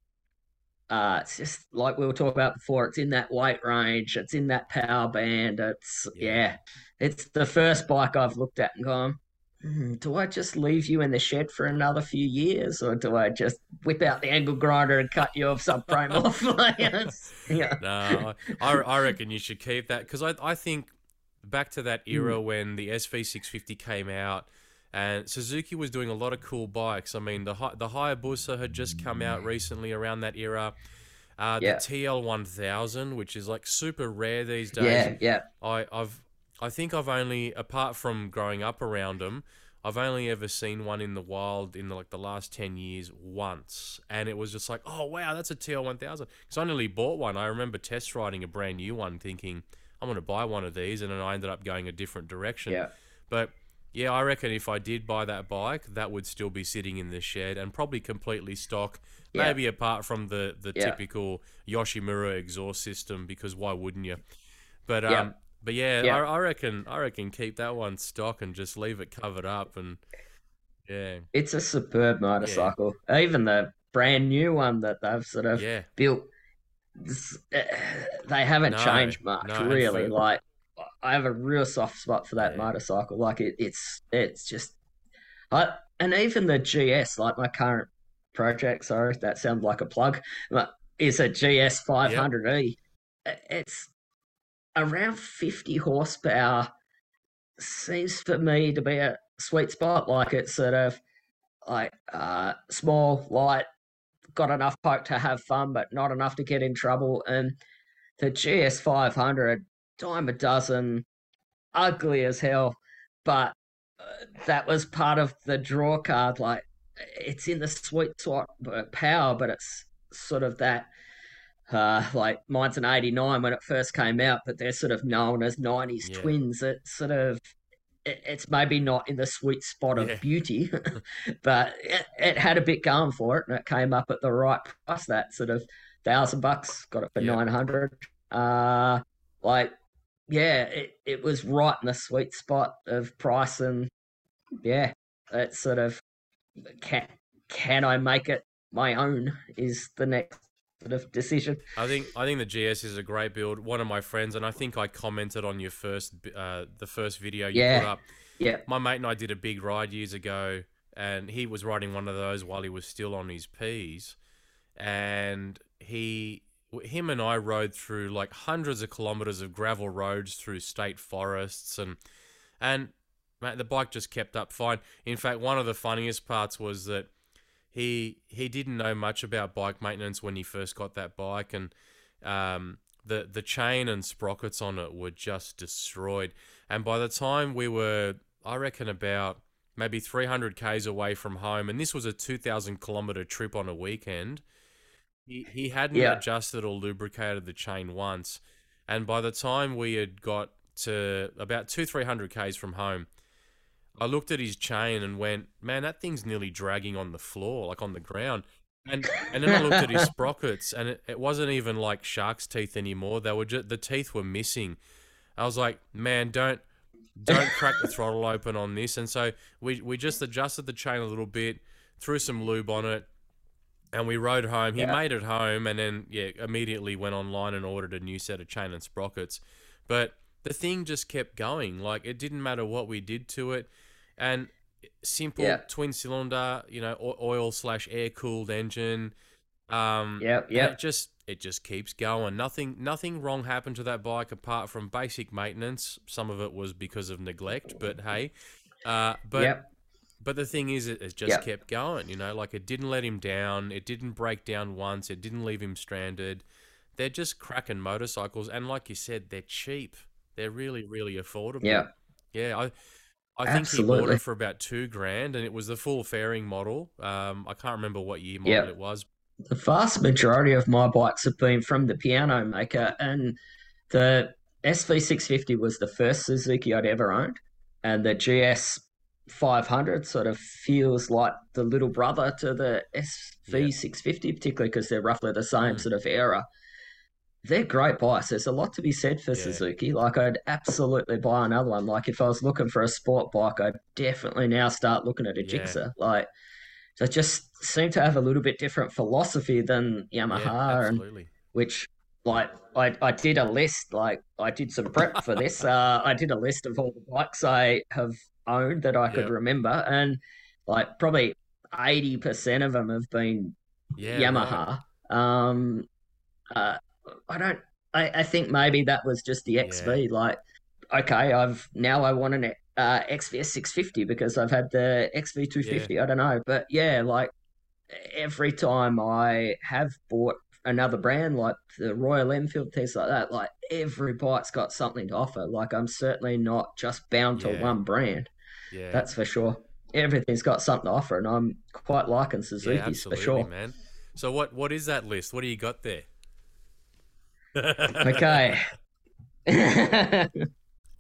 uh, it's just like we were talking about before. It's in that weight range. It's in that power band. It's Yeah. yeah. It's the first bike I've looked at and gone. "Hmm, do I just leave you in the shed for another few years, or do I just whip out the angle grinder and cut your subframe off? <laughs> <laughs> Yeah, no, I, I reckon you should keep that because I, I think back to that Mm. era when the SV650 came out and Suzuki was doing a lot of cool bikes. I mean, the the Hayabusa had just come out recently around that era. Uh, the TL1000, which is like super rare these days. yeah, yeah. I, I've I think I've only apart from growing up around them, I've only ever seen one in the wild in the, like the last ten years once, and it was just like, oh wow, that's a TL one thousand. Because I nearly bought one. I remember test riding a brand new one, thinking I'm gonna buy one of these, and then I ended up going a different direction. Yeah. But yeah, I reckon if I did buy that bike, that would still be sitting in the shed and probably completely stock. Yeah. Maybe apart from the the Yeah. typical Yoshimura exhaust system, because why wouldn't you? But um. But yeah, Yeah. I, I reckon I reckon keep that one stock and just leave it covered up and yeah, It's a superb motorcycle. Even the brand new one that they've sort of yeah, built, uh, they haven't No, changed much, no, really. Like, I have a real soft spot for that Yeah. motorcycle. Like, it, it's it's just, I and even the GS, like my current project. Sorry, that sounds like a plug. But is a GS 500e. It's around 50 horsepower. Seems for me to be a sweet spot. Like it's sort of like uh, small, light, got enough poke to have fun, but not enough to get in trouble. And the GS 500, dime a dozen, ugly as hell, but uh, that was part of the draw card. Like it's in the sweet spot uh, power, but it's sort of that Uh, like mine's an 89 when it first came out, but they're sort of known as 90s Yeah. twins. It's sort of, it, it's maybe not in the sweet spot of Yeah. <laughs> beauty, <laughs> but it, it had a bit going for it and it came up at the right price. That sort of thousand bucks, got it for Yeah. 900. Uh, like, yeah, it, it was right in the sweet spot of price and yeah, it's sort of can can I make it my own is the next sort of decision. I think I think the GS is a great build. One of my friends, and I think I commented on your first, uh, the first video you Yeah. put up. Yeah, My mate and I did a big ride years ago, and he was riding one of those while he was still on his P's, and he, him and I rode through like hundreds of kilometers of gravel roads through state forests, and and mate, the bike just kept up fine. In fact, one of the funniest parts was that he he didn't know much about bike maintenance when he first got that bike, and um, the the chain and sprockets on it were just destroyed. And by the time we were, I reckon about maybe 300 k's away from home, and this was a 2,000 kilometer trip on a weekend. He he hadn't Yeah. adjusted or lubricated the chain once, and by the time we had got to about two three hundred k's from home, I looked at his chain and went, "Man, that thing's nearly dragging on the floor, like on the ground." And and then I looked at his <laughs> sprockets, and it, it wasn't even like shark's teeth anymore. They were just the teeth were missing. I was like, "Man, don't don't crack the throttle open on this." And so we we just adjusted the chain a little bit, threw some lube on it, and we rode home. He Yeah. made it home, and then yeah, immediately went online and ordered a new set of chain and sprockets. But the thing just kept going. Like it didn't matter what we did to it, and simple Yeah. twin cylinder, you know, oil slash air cooled engine. Um, and yep. It just it just keeps going. Nothing nothing wrong happened to that bike apart from basic maintenance. Some of it was because of neglect, but hey, uh, but yep. but the thing is, it, it just Yep. kept going. You know, like it didn't let him down. It didn't break down once. It didn't leave him stranded. They're just cracking motorcycles, and like you said, they're cheap. They're really, really affordable. Yeah. yeah. I, I think he bought Absolutely. it for about two grand, and it was the full fairing model. Um, I can't remember what year model Yep. it was. The vast majority of my bikes have been from the piano maker, and the SV650 was the first Suzuki I'd ever owned, and the GS 500 sort of feels like the little brother to the SV650, particularly because they're roughly the same Mm. sort of era. They're great bikes. There's a lot to be said for Yeah. Suzuki. Like, I'd absolutely buy another one. Like, if I was looking for a sport bike, I'd definitely now start looking at a Yeah. Gixxer. Like, they just seem to have a little bit different philosophy than Yamaha, yeah, and absolutely. which like I, I did a list like I did some prep for this. <laughs> Uh, I did a list of all the bikes I have owned that I could Yep. remember, and like probably eighty percent of them have been Yeah, right. Yamaha. Um, uh, I don't. I, I think maybe that was just the XV. Like, okay, I've now I want an uh, XVS 650 because I've had the XV 250. I don't know, but yeah, like every time I have bought another brand like the Royal Enfield, things like that, like every bike's got something to offer. Like I'm certainly not just bound to Yeah. one brand. Yeah, That's for sure. Everything's got something to offer, and I'm quite liking yeah, Suzuki's for sure. man. So what what is that list? What do you got there? Okay. <laughs>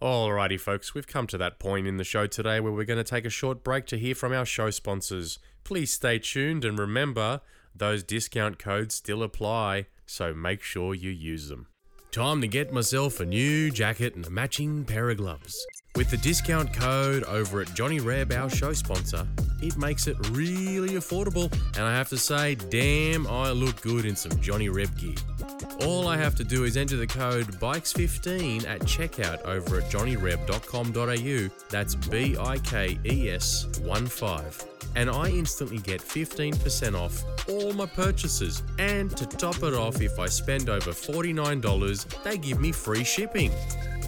Alrighty, folks, we've come to that point in the show today where we're going to take a short break to hear from our show sponsors. Please stay tuned and remember, those discount codes still apply, so make sure you use them. Time to get myself a new jacket and a matching pair of gloves. With the discount code over at Johnny Reb, our show sponsor, it makes it really affordable, and I have to say, damn, I look good in some Johnny Reb gear. All I have to do is enter the code BIKES15 at checkout over at johnnyReb.com.au. That's B I K E S 1 5. And I instantly get 15% off all my purchases. And to top it off, if I spend over $49, they give me free shipping.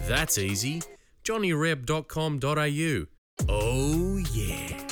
That's easy. johnnyReb.com.au. Oh, yeah.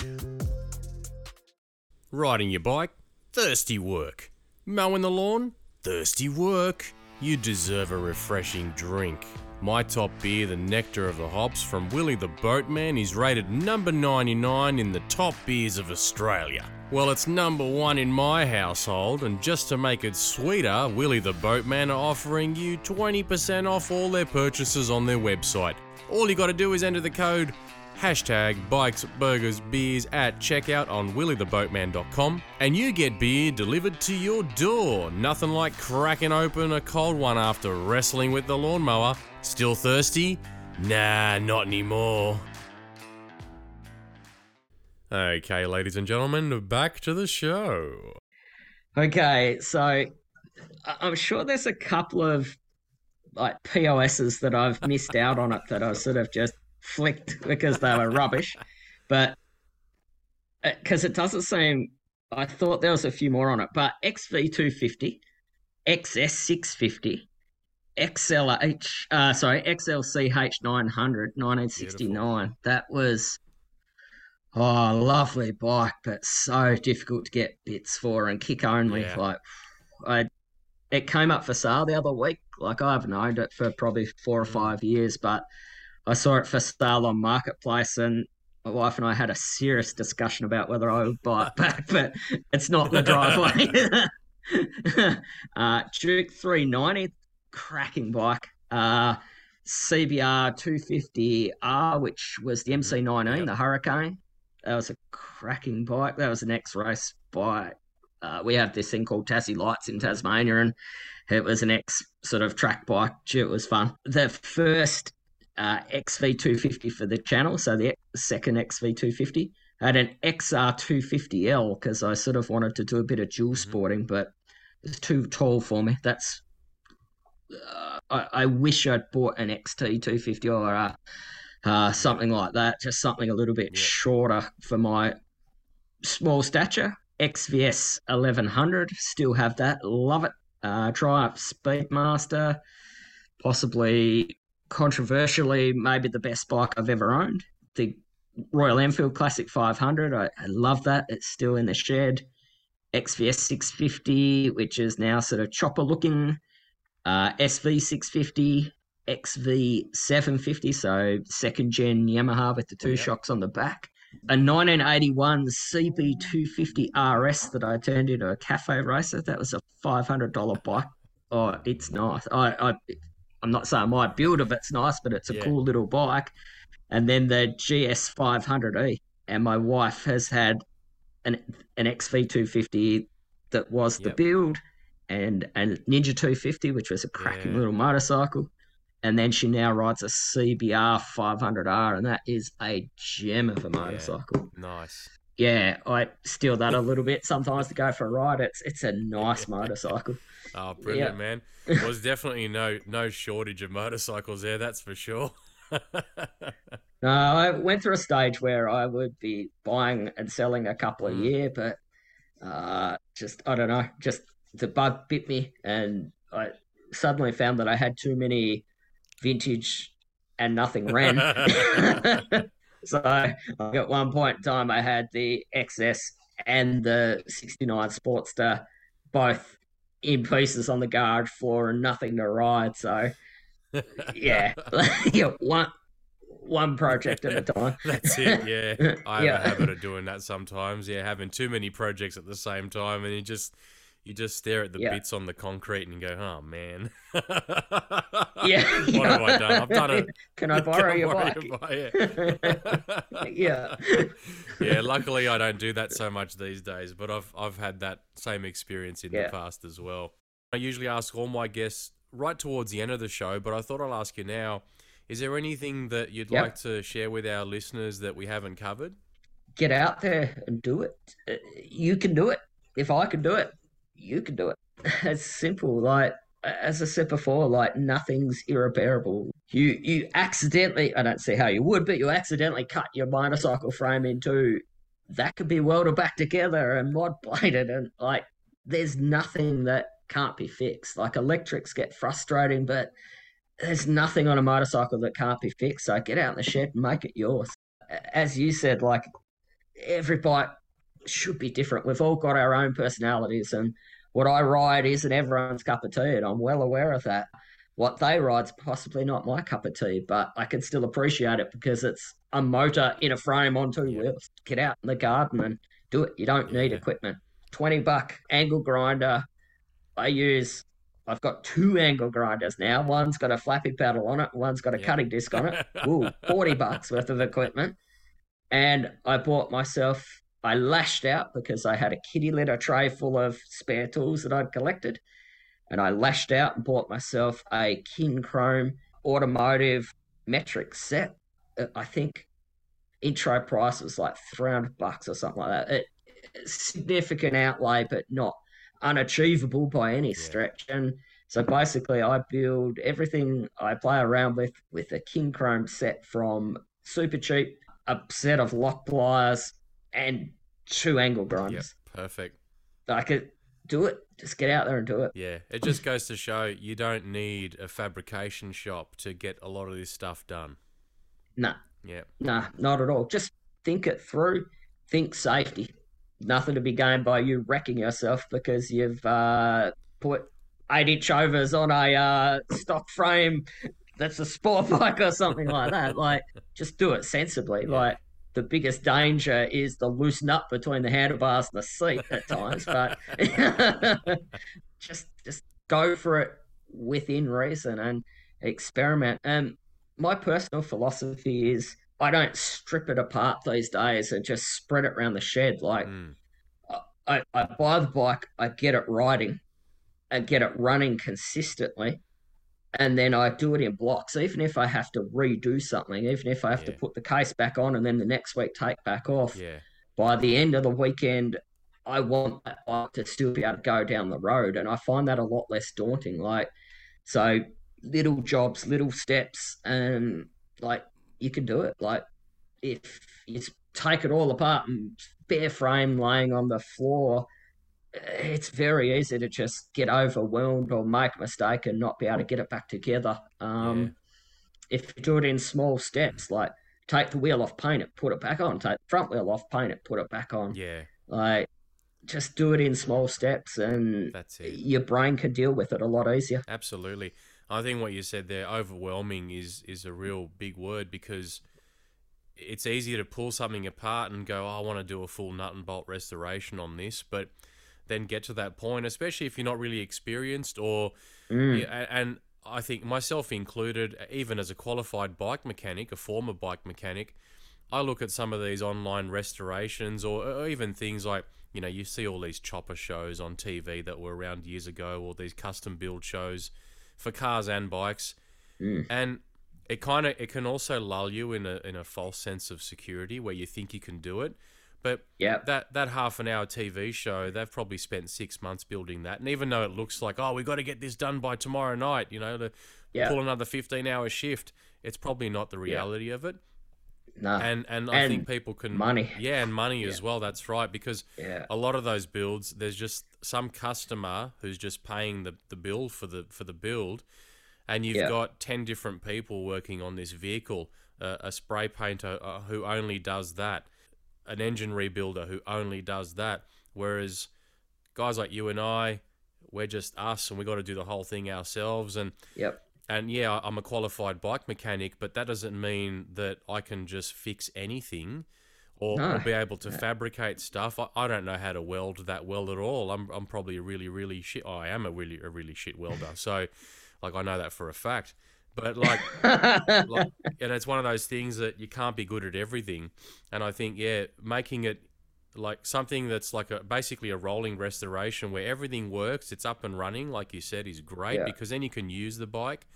Riding your bike? Thirsty work. Mowing the lawn? Thirsty work. You deserve a refreshing drink. My top beer, the Nectar of the Hops from Willie the Boatman, is rated number 99 in the top beers of Australia. Well, it's number one in my household, and just to make it sweeter, Willie the Boatman are offering you 20% off all their purchases on their website. All you gotta do is enter the code hashtag bikes, burgers, beers at checkout on willietheboatman.com and you get beer delivered to your door. Nothing like cracking open a cold one after wrestling with the lawnmower. Still thirsty? Nah, not anymore. Okay, ladies and gentlemen, back to the show. Okay, so I'm sure there's a couple of like POSs that I've missed out on it that I sort of just flicked because they were rubbish. But because it doesn't seem, I thought there was a few more on it. But XV250, XS650, XLH, uh, sorry, XLCH 900, 1969. That was. Oh, lovely bike, but so difficult to get bits for and kick only. Yeah. Like, I, it came up for sale the other week. Like, I haven't owned it for probably four or Mm. five years, but I saw it for sale on Marketplace, and my wife and I had a serious discussion about whether I would buy it <laughs> back, but it's not the driveway. <laughs> uh, Duke 390, cracking bike. Uh, CBR 250R, which was the MC19, Yep. the Hurricane. That was a cracking bike. That was an X race bike. Uh, we have this thing called Tassie Lights in Tasmania, and it was an X sort of track bike. Gee, it was fun. The first uh, XV250 for the channel, so the second XV250. I had an XR250L because I sort of wanted to do a bit of dual Mhm. sporting, but it's too tall for me. That's uh, I, I wish I'd bought an XT250 or uh, uh, something like that, just something a little bit Yeah. shorter for my small stature. XVS 1100, still have that, love it. Uh, Triumph Speedmaster, possibly controversially, maybe the best bike I've ever owned. The Royal Enfield Classic 500, I, I love that. It's still in the shed. XVS 650, which is now sort of chopper looking. Uh, SV 650, XV 750, so second gen Yamaha with the two Yeah. shocks on the back. A 1981 CB250 RS that I turned into a cafe racer. That was a $500 bike. Oh, it's nice. I, I, I'm not saying my build of it's nice, but it's a Yeah. cool little bike. And then the GS 500E. And my wife has had an an XV250 that was the Yep. build, and a Ninja 250, which was a cracking Yeah. little motorcycle. And then she now rides a CBR 500R, and that is a gem of a motorcycle. Nice. Yeah, I steal that a little bit sometimes to go for a ride. It's it's a nice <laughs> motorcycle. Oh, brilliant, man. There's definitely no no shortage of motorcycles there, that's for sure. <laughs> No, I went through a stage where I would be buying and selling a couple a Mm. year, but uh, just I don't know, just the bug bit me, and I suddenly found that I had too many vintage and nothing ran. <laughs> <laughs> so at one point in time, I had the XS and the '69 Sportster both in pieces on the garage floor and nothing to ride. So <laughs> yeah, yeah, one one project at a time. That's it, yeah. I have Yeah. a habit of doing that sometimes. Yeah, having too many projects at the same time, and you just you just stare at the Yeah. bits on the concrete and go, "Oh man, Yeah, <laughs> what have I done? I've done it. <laughs> Can I <laughs> borrow Can your bike? bike? Yeah. yeah. Luckily, I don't do that so much these days, but I've I've had that same experience in Yeah. the past as well. I usually ask all my guests right towards the end of the show, but I thought I'll ask you now. Is there anything that you'd Yep. like to share with our listeners that we haven't covered? Get out there and do it. Uh, You can do it. If I can do it, you can do it. <laughs> It's simple. Like as I said before, like nothing's irreparable. You you accidentally I don't see how you would, but you accidentally cut your motorcycle frame in two. That could be welded back together and mod bladed and like there's nothing that can't be fixed. Like electrics get frustrating, but there's nothing on a motorcycle that can't be fixed. So get out in the shed and make it yours. As you said, like every bike should be different. We've all got our own personalities, and what I ride isn't everyone's cup of tea, and I'm well aware of that. What they ride's possibly not my cup of tea, but I can still appreciate it because it's a motor in a frame on two Yeah. wheels. Get out in the garden and do it. You don't need equipment. 20 buck angle grinder. I use, I've got two angle grinders now. One's got a flappy paddle on it, one's got a Yeah. cutting disc on it. <laughs> Ooh, 40 bucks worth of equipment. And I bought myself, I lashed out because I had a kitty litter tray full of spare tools that I'd collected. And I lashed out and bought myself a Kincrome automotive metric set. I think intro price was like 300 bucks or something like that. It, significant outlay, but not unachievable by any Yeah. stretch. And so basically, I build everything I play around with with a Kincrome set from Supercheap, a set of lock pliers, and two angle Yep, grinders. perfect. I could do it. Just get out there and do it. Yeah, it just goes to show you don't need a fabrication shop to get a lot of this stuff done. Nah, Yeah, nah, not at all. Just think it through. Think safety. Nothing to be gained by you wrecking yourself because you've uh, put eight inch overs on a uh, stock frame that's a sport <laughs> bike or something like that. Like, just do it sensibly. <laughs> Yeah. Like, the biggest danger is the loose nut between the handlebars and the seat at times, but <laughs> just just go for it within reason and experiment. And my personal philosophy is I don't strip it apart these days and just spread it around the shed. Like Mm, I, I buy the bike, I get it riding, and get it running consistently, and then I do it in blocks. Even if I have to redo something, even if I have to put the case back on and then the next week take back off, yeah, by the end of the weekend, I want that bike to still be able to go down the road, and I find that a lot less daunting. Like, so little jobs, little steps, and like you can do it. Like, if you take it all apart and bare frame laying on the floor, it's very easy to just get overwhelmed or make a mistake and not be able to get it back together. Um, If you do it in small steps, like take the wheel off, paint it, put it back on, take the front wheel off, paint it, put it back on. yeah. Like, just do it in small steps, and That's it. your brain can deal with it a lot easier. Absolutely. I think what you said there, overwhelming, is is a real big word because it's easier to pull something apart and go, oh, I want to do a full nut and bolt restoration on this, but then get to that point, especially if you're not really experienced or Mm. yeah, and I think myself included, even as a qualified bike mechanic, a former bike mechanic, I look at some of these online restorations or, or even things like, you know, you see all these chopper shows on TV that were around years ago, or these custom build shows for cars and bikes, Mm. and it kind of it can also lull you in a in a false sense of security where you think you can do it, but Yep. that that half an hour TV show, they've probably spent six months building that, and even though it looks like, oh, we got to get this done by tomorrow night, you know, to Yeah. pull another fifteen hour shift, it's probably not the reality of it. No. And and I And think people can money. yeah, and money Yeah. as well. That's right, because yeah. a lot of those builds, there's just some customer who's just paying the, the bill for the for the build, and you've Yeah. got ten different people working on this vehicle. Uh, a spray painter uh, who only does that, an engine rebuilder who only does that. Whereas guys like you and I, we're just us, and we got to do the whole thing ourselves. And Yep. and yeah, I'm a qualified bike mechanic, but that doesn't mean that I can just fix anything or, or be able to fabricate stuff. I, I don't know how to weld that well at all. I'm, I'm probably a really, really shit. Oh, I am a really, a really shit welder. So, like, I know that for a fact. But like, like, and it's one of those things that you can't be good at everything. And I think, yeah, making it like something that's like a basically a rolling restoration where everything works, it's up and running, like you said, is great Yeah. because then you can use the bike.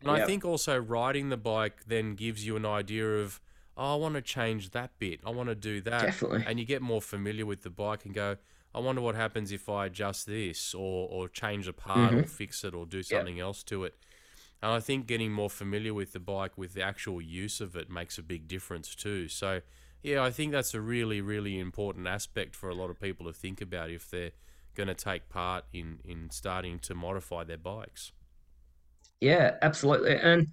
And I think also riding the bike then gives you an idea of, oh, I want to change that bit. I want to do that. Definitely. And you get more familiar with the bike and go, I wonder what happens if I adjust this or, or change a part or mm-hmm. fix it or do something else to it. And I think getting more familiar with the bike, with the actual use of it, makes a big difference too. So, yeah, I think that's a really, really important aspect for a lot of people to think about if they're going to take part in, in starting to modify their bikes. Yeah, absolutely. And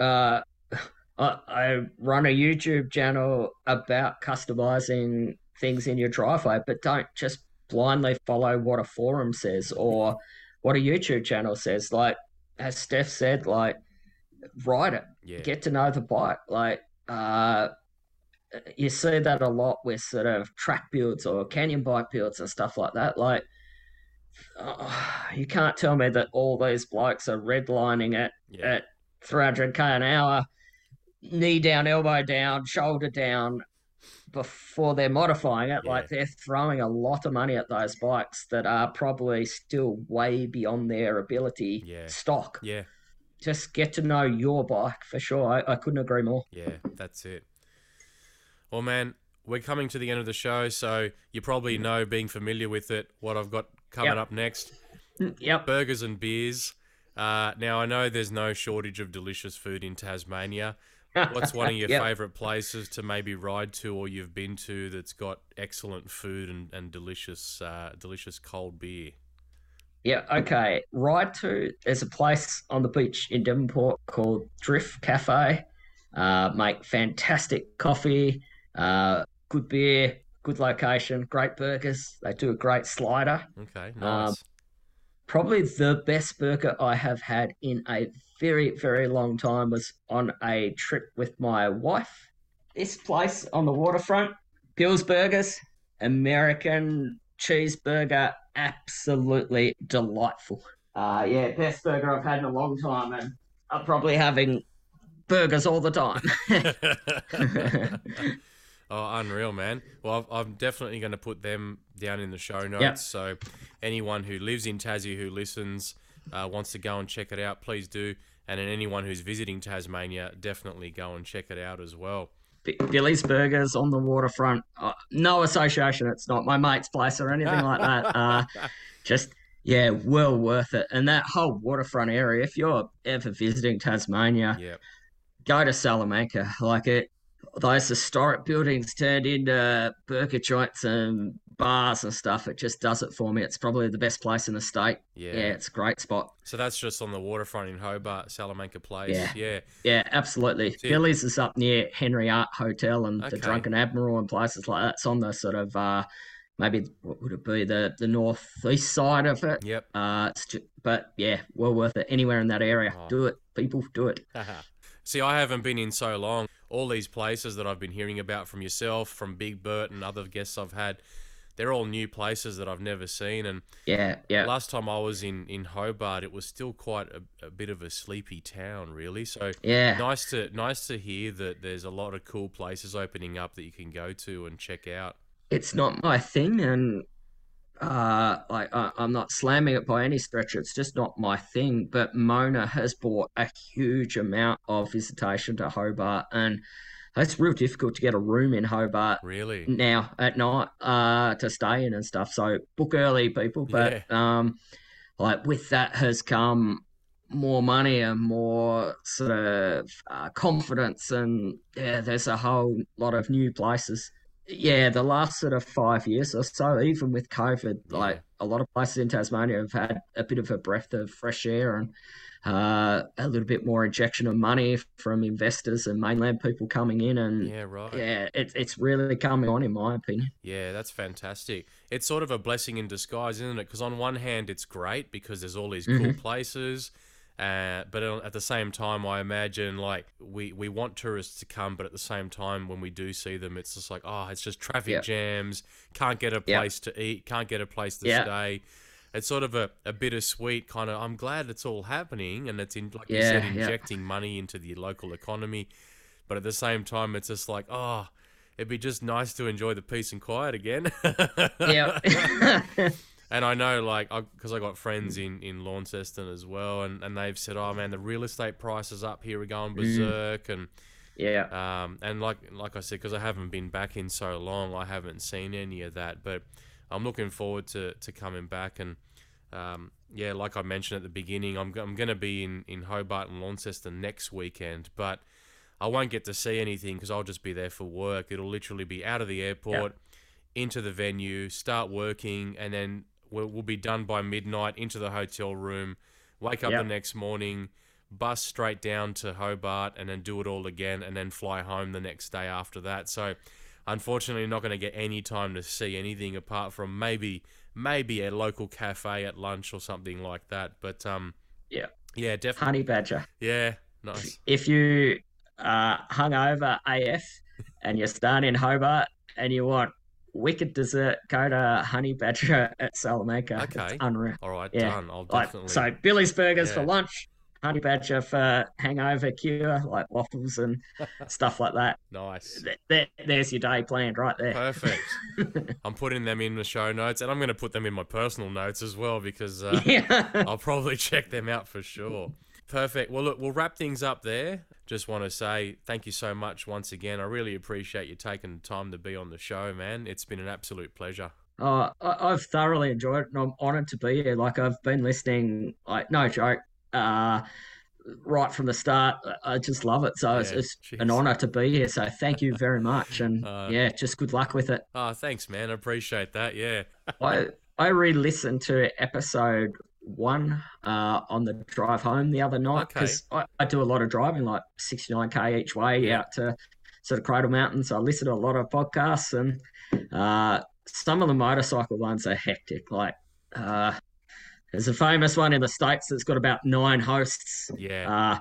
uh, <laughs> I, I run a YouTube channel about customizing things in your driveway, but don't just blindly follow what a forum says or what a YouTube channel says. Like, as Steph said, like, ride it, Yeah. get to know the bike. Like, uh, you see that a lot with sort of track builds or canyon bike builds and stuff like that. Like, oh, you can't tell me that all these blokes are redlining it Yeah. at 300k an hour, knee down, elbow down, shoulder down before they're modifying it. Yeah. Like they're throwing a lot of money at those bikes that are probably still way beyond their ability Yeah. stock. Yeah. Just get to know your bike for sure. I, I couldn't agree more. Yeah, that's it. Well, man, we're coming to the end of the show, so you probably know, being familiar with it, what I've got coming Yep. up next Yep. burgers and beers. Uh, now, I know there's no shortage of delicious food in Tasmania. What's one of <laughs> your Yep. favourite places to maybe ride to or you've been to that's got excellent food and, and delicious, uh, delicious cold beer? Yeah, okay. Ride to there's a place on the beach in Devonport called Drift Cafe. Uh, make fantastic coffee, uh, good beer, good location, great burgers. They do a great slider. Okay, Um, nice. Probably the best burger I have had in a very, very long time was on a trip with my wife. This place on the waterfront, Bill's Burgers, American cheeseburger, absolutely delightful. Uh, yeah, best burger I've had in a long time, and I'm probably having burgers all the time. <laughs> <laughs> <laughs> oh, unreal, man. Well, I've, I'm definitely going to put them down in the show notes. So, anyone who lives in Tassie who listens uh, wants to go and check it out, please do. And then anyone who's visiting Tasmania, definitely go and check it out as well. Billy's Burgers on the waterfront. Uh, no association. It's not my mate's place or anything like that. <laughs> Uh, just yeah, well worth it. And that whole waterfront area, if you're ever visiting Tasmania, yeah, go to Salamanca. Like it, those historic buildings turned into burger joints and bars and stuff. It just does it for me. It's probably the best place in the state. yeah, Yeah, it's a great spot. So that's just on the waterfront in Hobart, Salamanca Place. Yeah. yeah. Yeah, absolutely. See- Billy's is up near Henry Art Hotel and Okay. the Drunken Admiral and places like that. It's on the sort of uh, maybe what would it be the the northeast side of it. Yep. Uh, it's ju- but yeah, well worth it. Anywhere in that area, Oh. do it. People, do it. <laughs> See, I haven't been in so long. All these places that I've been hearing about from yourself, from Big Bert, and other guests I've had, they're all new places that I've never seen. And Yeah, yeah. last time I was in, in Hobart, it was still quite a, a bit of a sleepy town, really. So Yeah, nice to nice to hear that there's a lot of cool places opening up that you can go to and check out. it's not my thing, and uh, like I, I'm not slamming it by any stretch. It's just not my thing. But Mona has brought a huge amount of visitation to Hobart, and it's real difficult to get a room in Hobart Really? now at night uh, to stay in and stuff. So book early, people. But um, like with that has come more money and more sort of uh, confidence, and yeah, there's a whole lot of new places. Yeah, the last sort of five years or so, even with COVID, Yeah. like a lot of places in Tasmania have had a bit of a breath of fresh air and uh, a little bit more injection of money from investors and mainland people coming in, and Yeah, right. yeah, it's it's really coming on, in my opinion. Yeah, that's fantastic. It's sort of a blessing in disguise, isn't it? Because on one hand, it's great because there's all these cool Mhm. places, uh, but at the same time, I imagine like we we want tourists to come, but at the same time, when we do see them, it's just like oh, it's just traffic Yeah. jams, can't get a Yeah. place to eat, can't get a place to Yeah. stay. It's sort of a, a bittersweet kind of. I'm glad it's all happening, and it's in like you said, yeah. injecting money into the local economy. But at the same time, it's just like oh, it'd be just nice to enjoy the peace and quiet again. Yeah. <laughs> <laughs> and I know, like, because I, got friends in in Launceston as well, and, and they've said, "Oh man, the real estate prices up here are going berserk," and yeah. um, and like like I said, because I haven't been back in so long, I haven't seen any of that. But I'm looking forward to, to coming back, and um, yeah, like I mentioned at the beginning, I'm I'm going to be in in Hobart and Launceston next weekend, but I won't get to see anything because I'll just be there for work. It'll literally be out of the airport, into the venue, start working, and then we'll, we'll be done by midnight into the hotel room, wake up Yeah. the next morning, bus straight down to Hobart, and then do it all again, and then fly home the next day after that. So, unfortunately, not going to get any time to see anything apart from maybe maybe a local cafe at lunch or something like that. But um, Yeah. yeah, definitely, Honey Badger. yeah, nice. If you uh, hung over AF and you're staying in Hobart and you want wicked dessert, go to Honey Badger at Salamanca. Okay. It's unreal. All right, Yeah. done. I'll Like, so Billy's Burgers Yeah. for lunch, Honey Badger for hangover cure, like waffles and <laughs> stuff like that. nice. Th- there- there's your day planned right there. Perfect. <laughs> I'm putting them in the show notes, and I'm going to put them in my personal notes as well because uh, yeah. I'll probably <laughs> check them out for sure. Perfect. Well, look, we'll wrap things up there. Just want to say thank you so much once again. I really appreciate you taking the time to be on the show, man. It's been an absolute pleasure. I, I've thoroughly enjoyed it, and I'm honoured to be here. Like I've been listening, like no joke, uh, right from the start. I- just love it. So it's, Yeah, it's an honour to be here. So thank you very much, and <laughs> Uh, yeah, just good luck with it. Oh, thanks, man. I appreciate that. Yeah. <laughs> I I re-listened to episode one uh, on the drive home the other night Okay. because I, I do a lot of driving, like 69k each way out to sort of Cradle Mountain. So I listen to a lot of podcasts, and uh, some of the motorcycle ones are hectic. Like uh, there's a famous one in the states that's got about nine hosts. Yeah. Uh,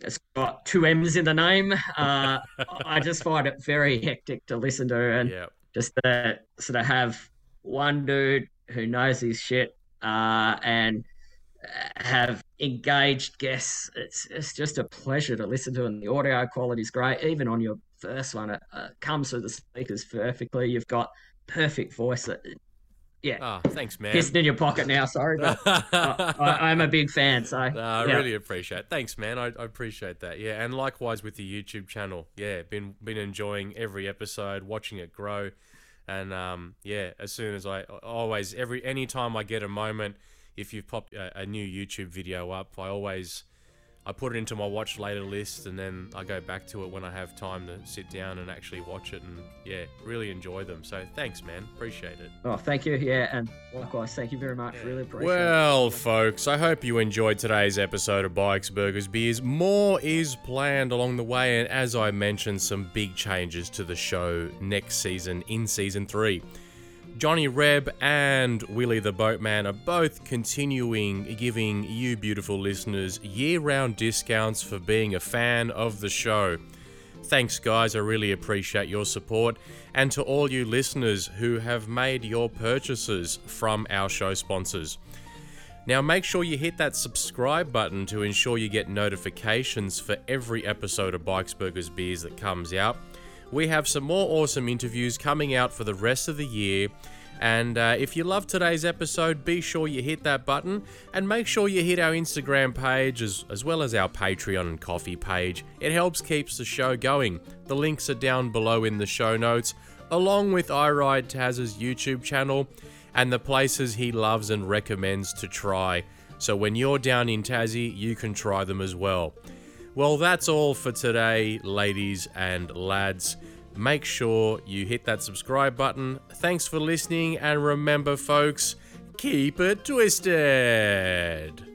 it's got two M's in the name. Uh, I just find it very hectic to listen to, and yeah. just to sort of have one dude who knows his shit uh, and have engaged guests. It's it's just a pleasure to listen to, and the audio quality is great. Even on your first one, it uh, comes through the speakers perfectly. You've got perfect voice. It- Yeah, Ah, thanks, man. pissed in your pocket now. Sorry, but <laughs> I, I, I'm a big fan. So No, I yeah. really appreciate it. Thanks, man. I, I appreciate that. Yeah, and likewise with the YouTube channel. Yeah, been been enjoying every episode, watching it grow, and um, yeah, as soon as I always every any time I get a moment, if you've popped a, a new YouTube video up, I always I put it into my watch later list, and then I go back to it when I have time to sit down and actually watch it, and yeah, really enjoy them. So thanks, man. Appreciate it. oh, thank you. Yeah, and likewise, thank you very much. Really appreciate it. Well, folks, I hope you enjoyed today's episode of Bikes, Burgers, Beers. More is planned along the way, and as I mentioned, some big changes to the show next season in season three. Johnny Reb and Willie the Boatman are both continuing giving you beautiful listeners year round discounts for being a fan of the show. Thanks, guys. I really appreciate your support. And to all you listeners who have made your purchases from our show sponsors. Now, make sure you hit that subscribe button to ensure you get notifications for every episode of Bikes, Burgers, Beers that comes out. We have some more awesome interviews coming out for the rest of the year. And uh, if you love today's episode, be sure you hit that button and make sure you hit our Instagram page as, as well as our Patreon and Ko-fi page. It helps keeps the show going. The links are down below in the show notes, along with I Ride Tas's YouTube channel and the places he loves and recommends to try. So when you're down in Tassie, you can try them as well. Well, that's all for today, ladies and lads. Make sure you hit that subscribe button. Thanks for listening, and remember, folks, keep it twisted.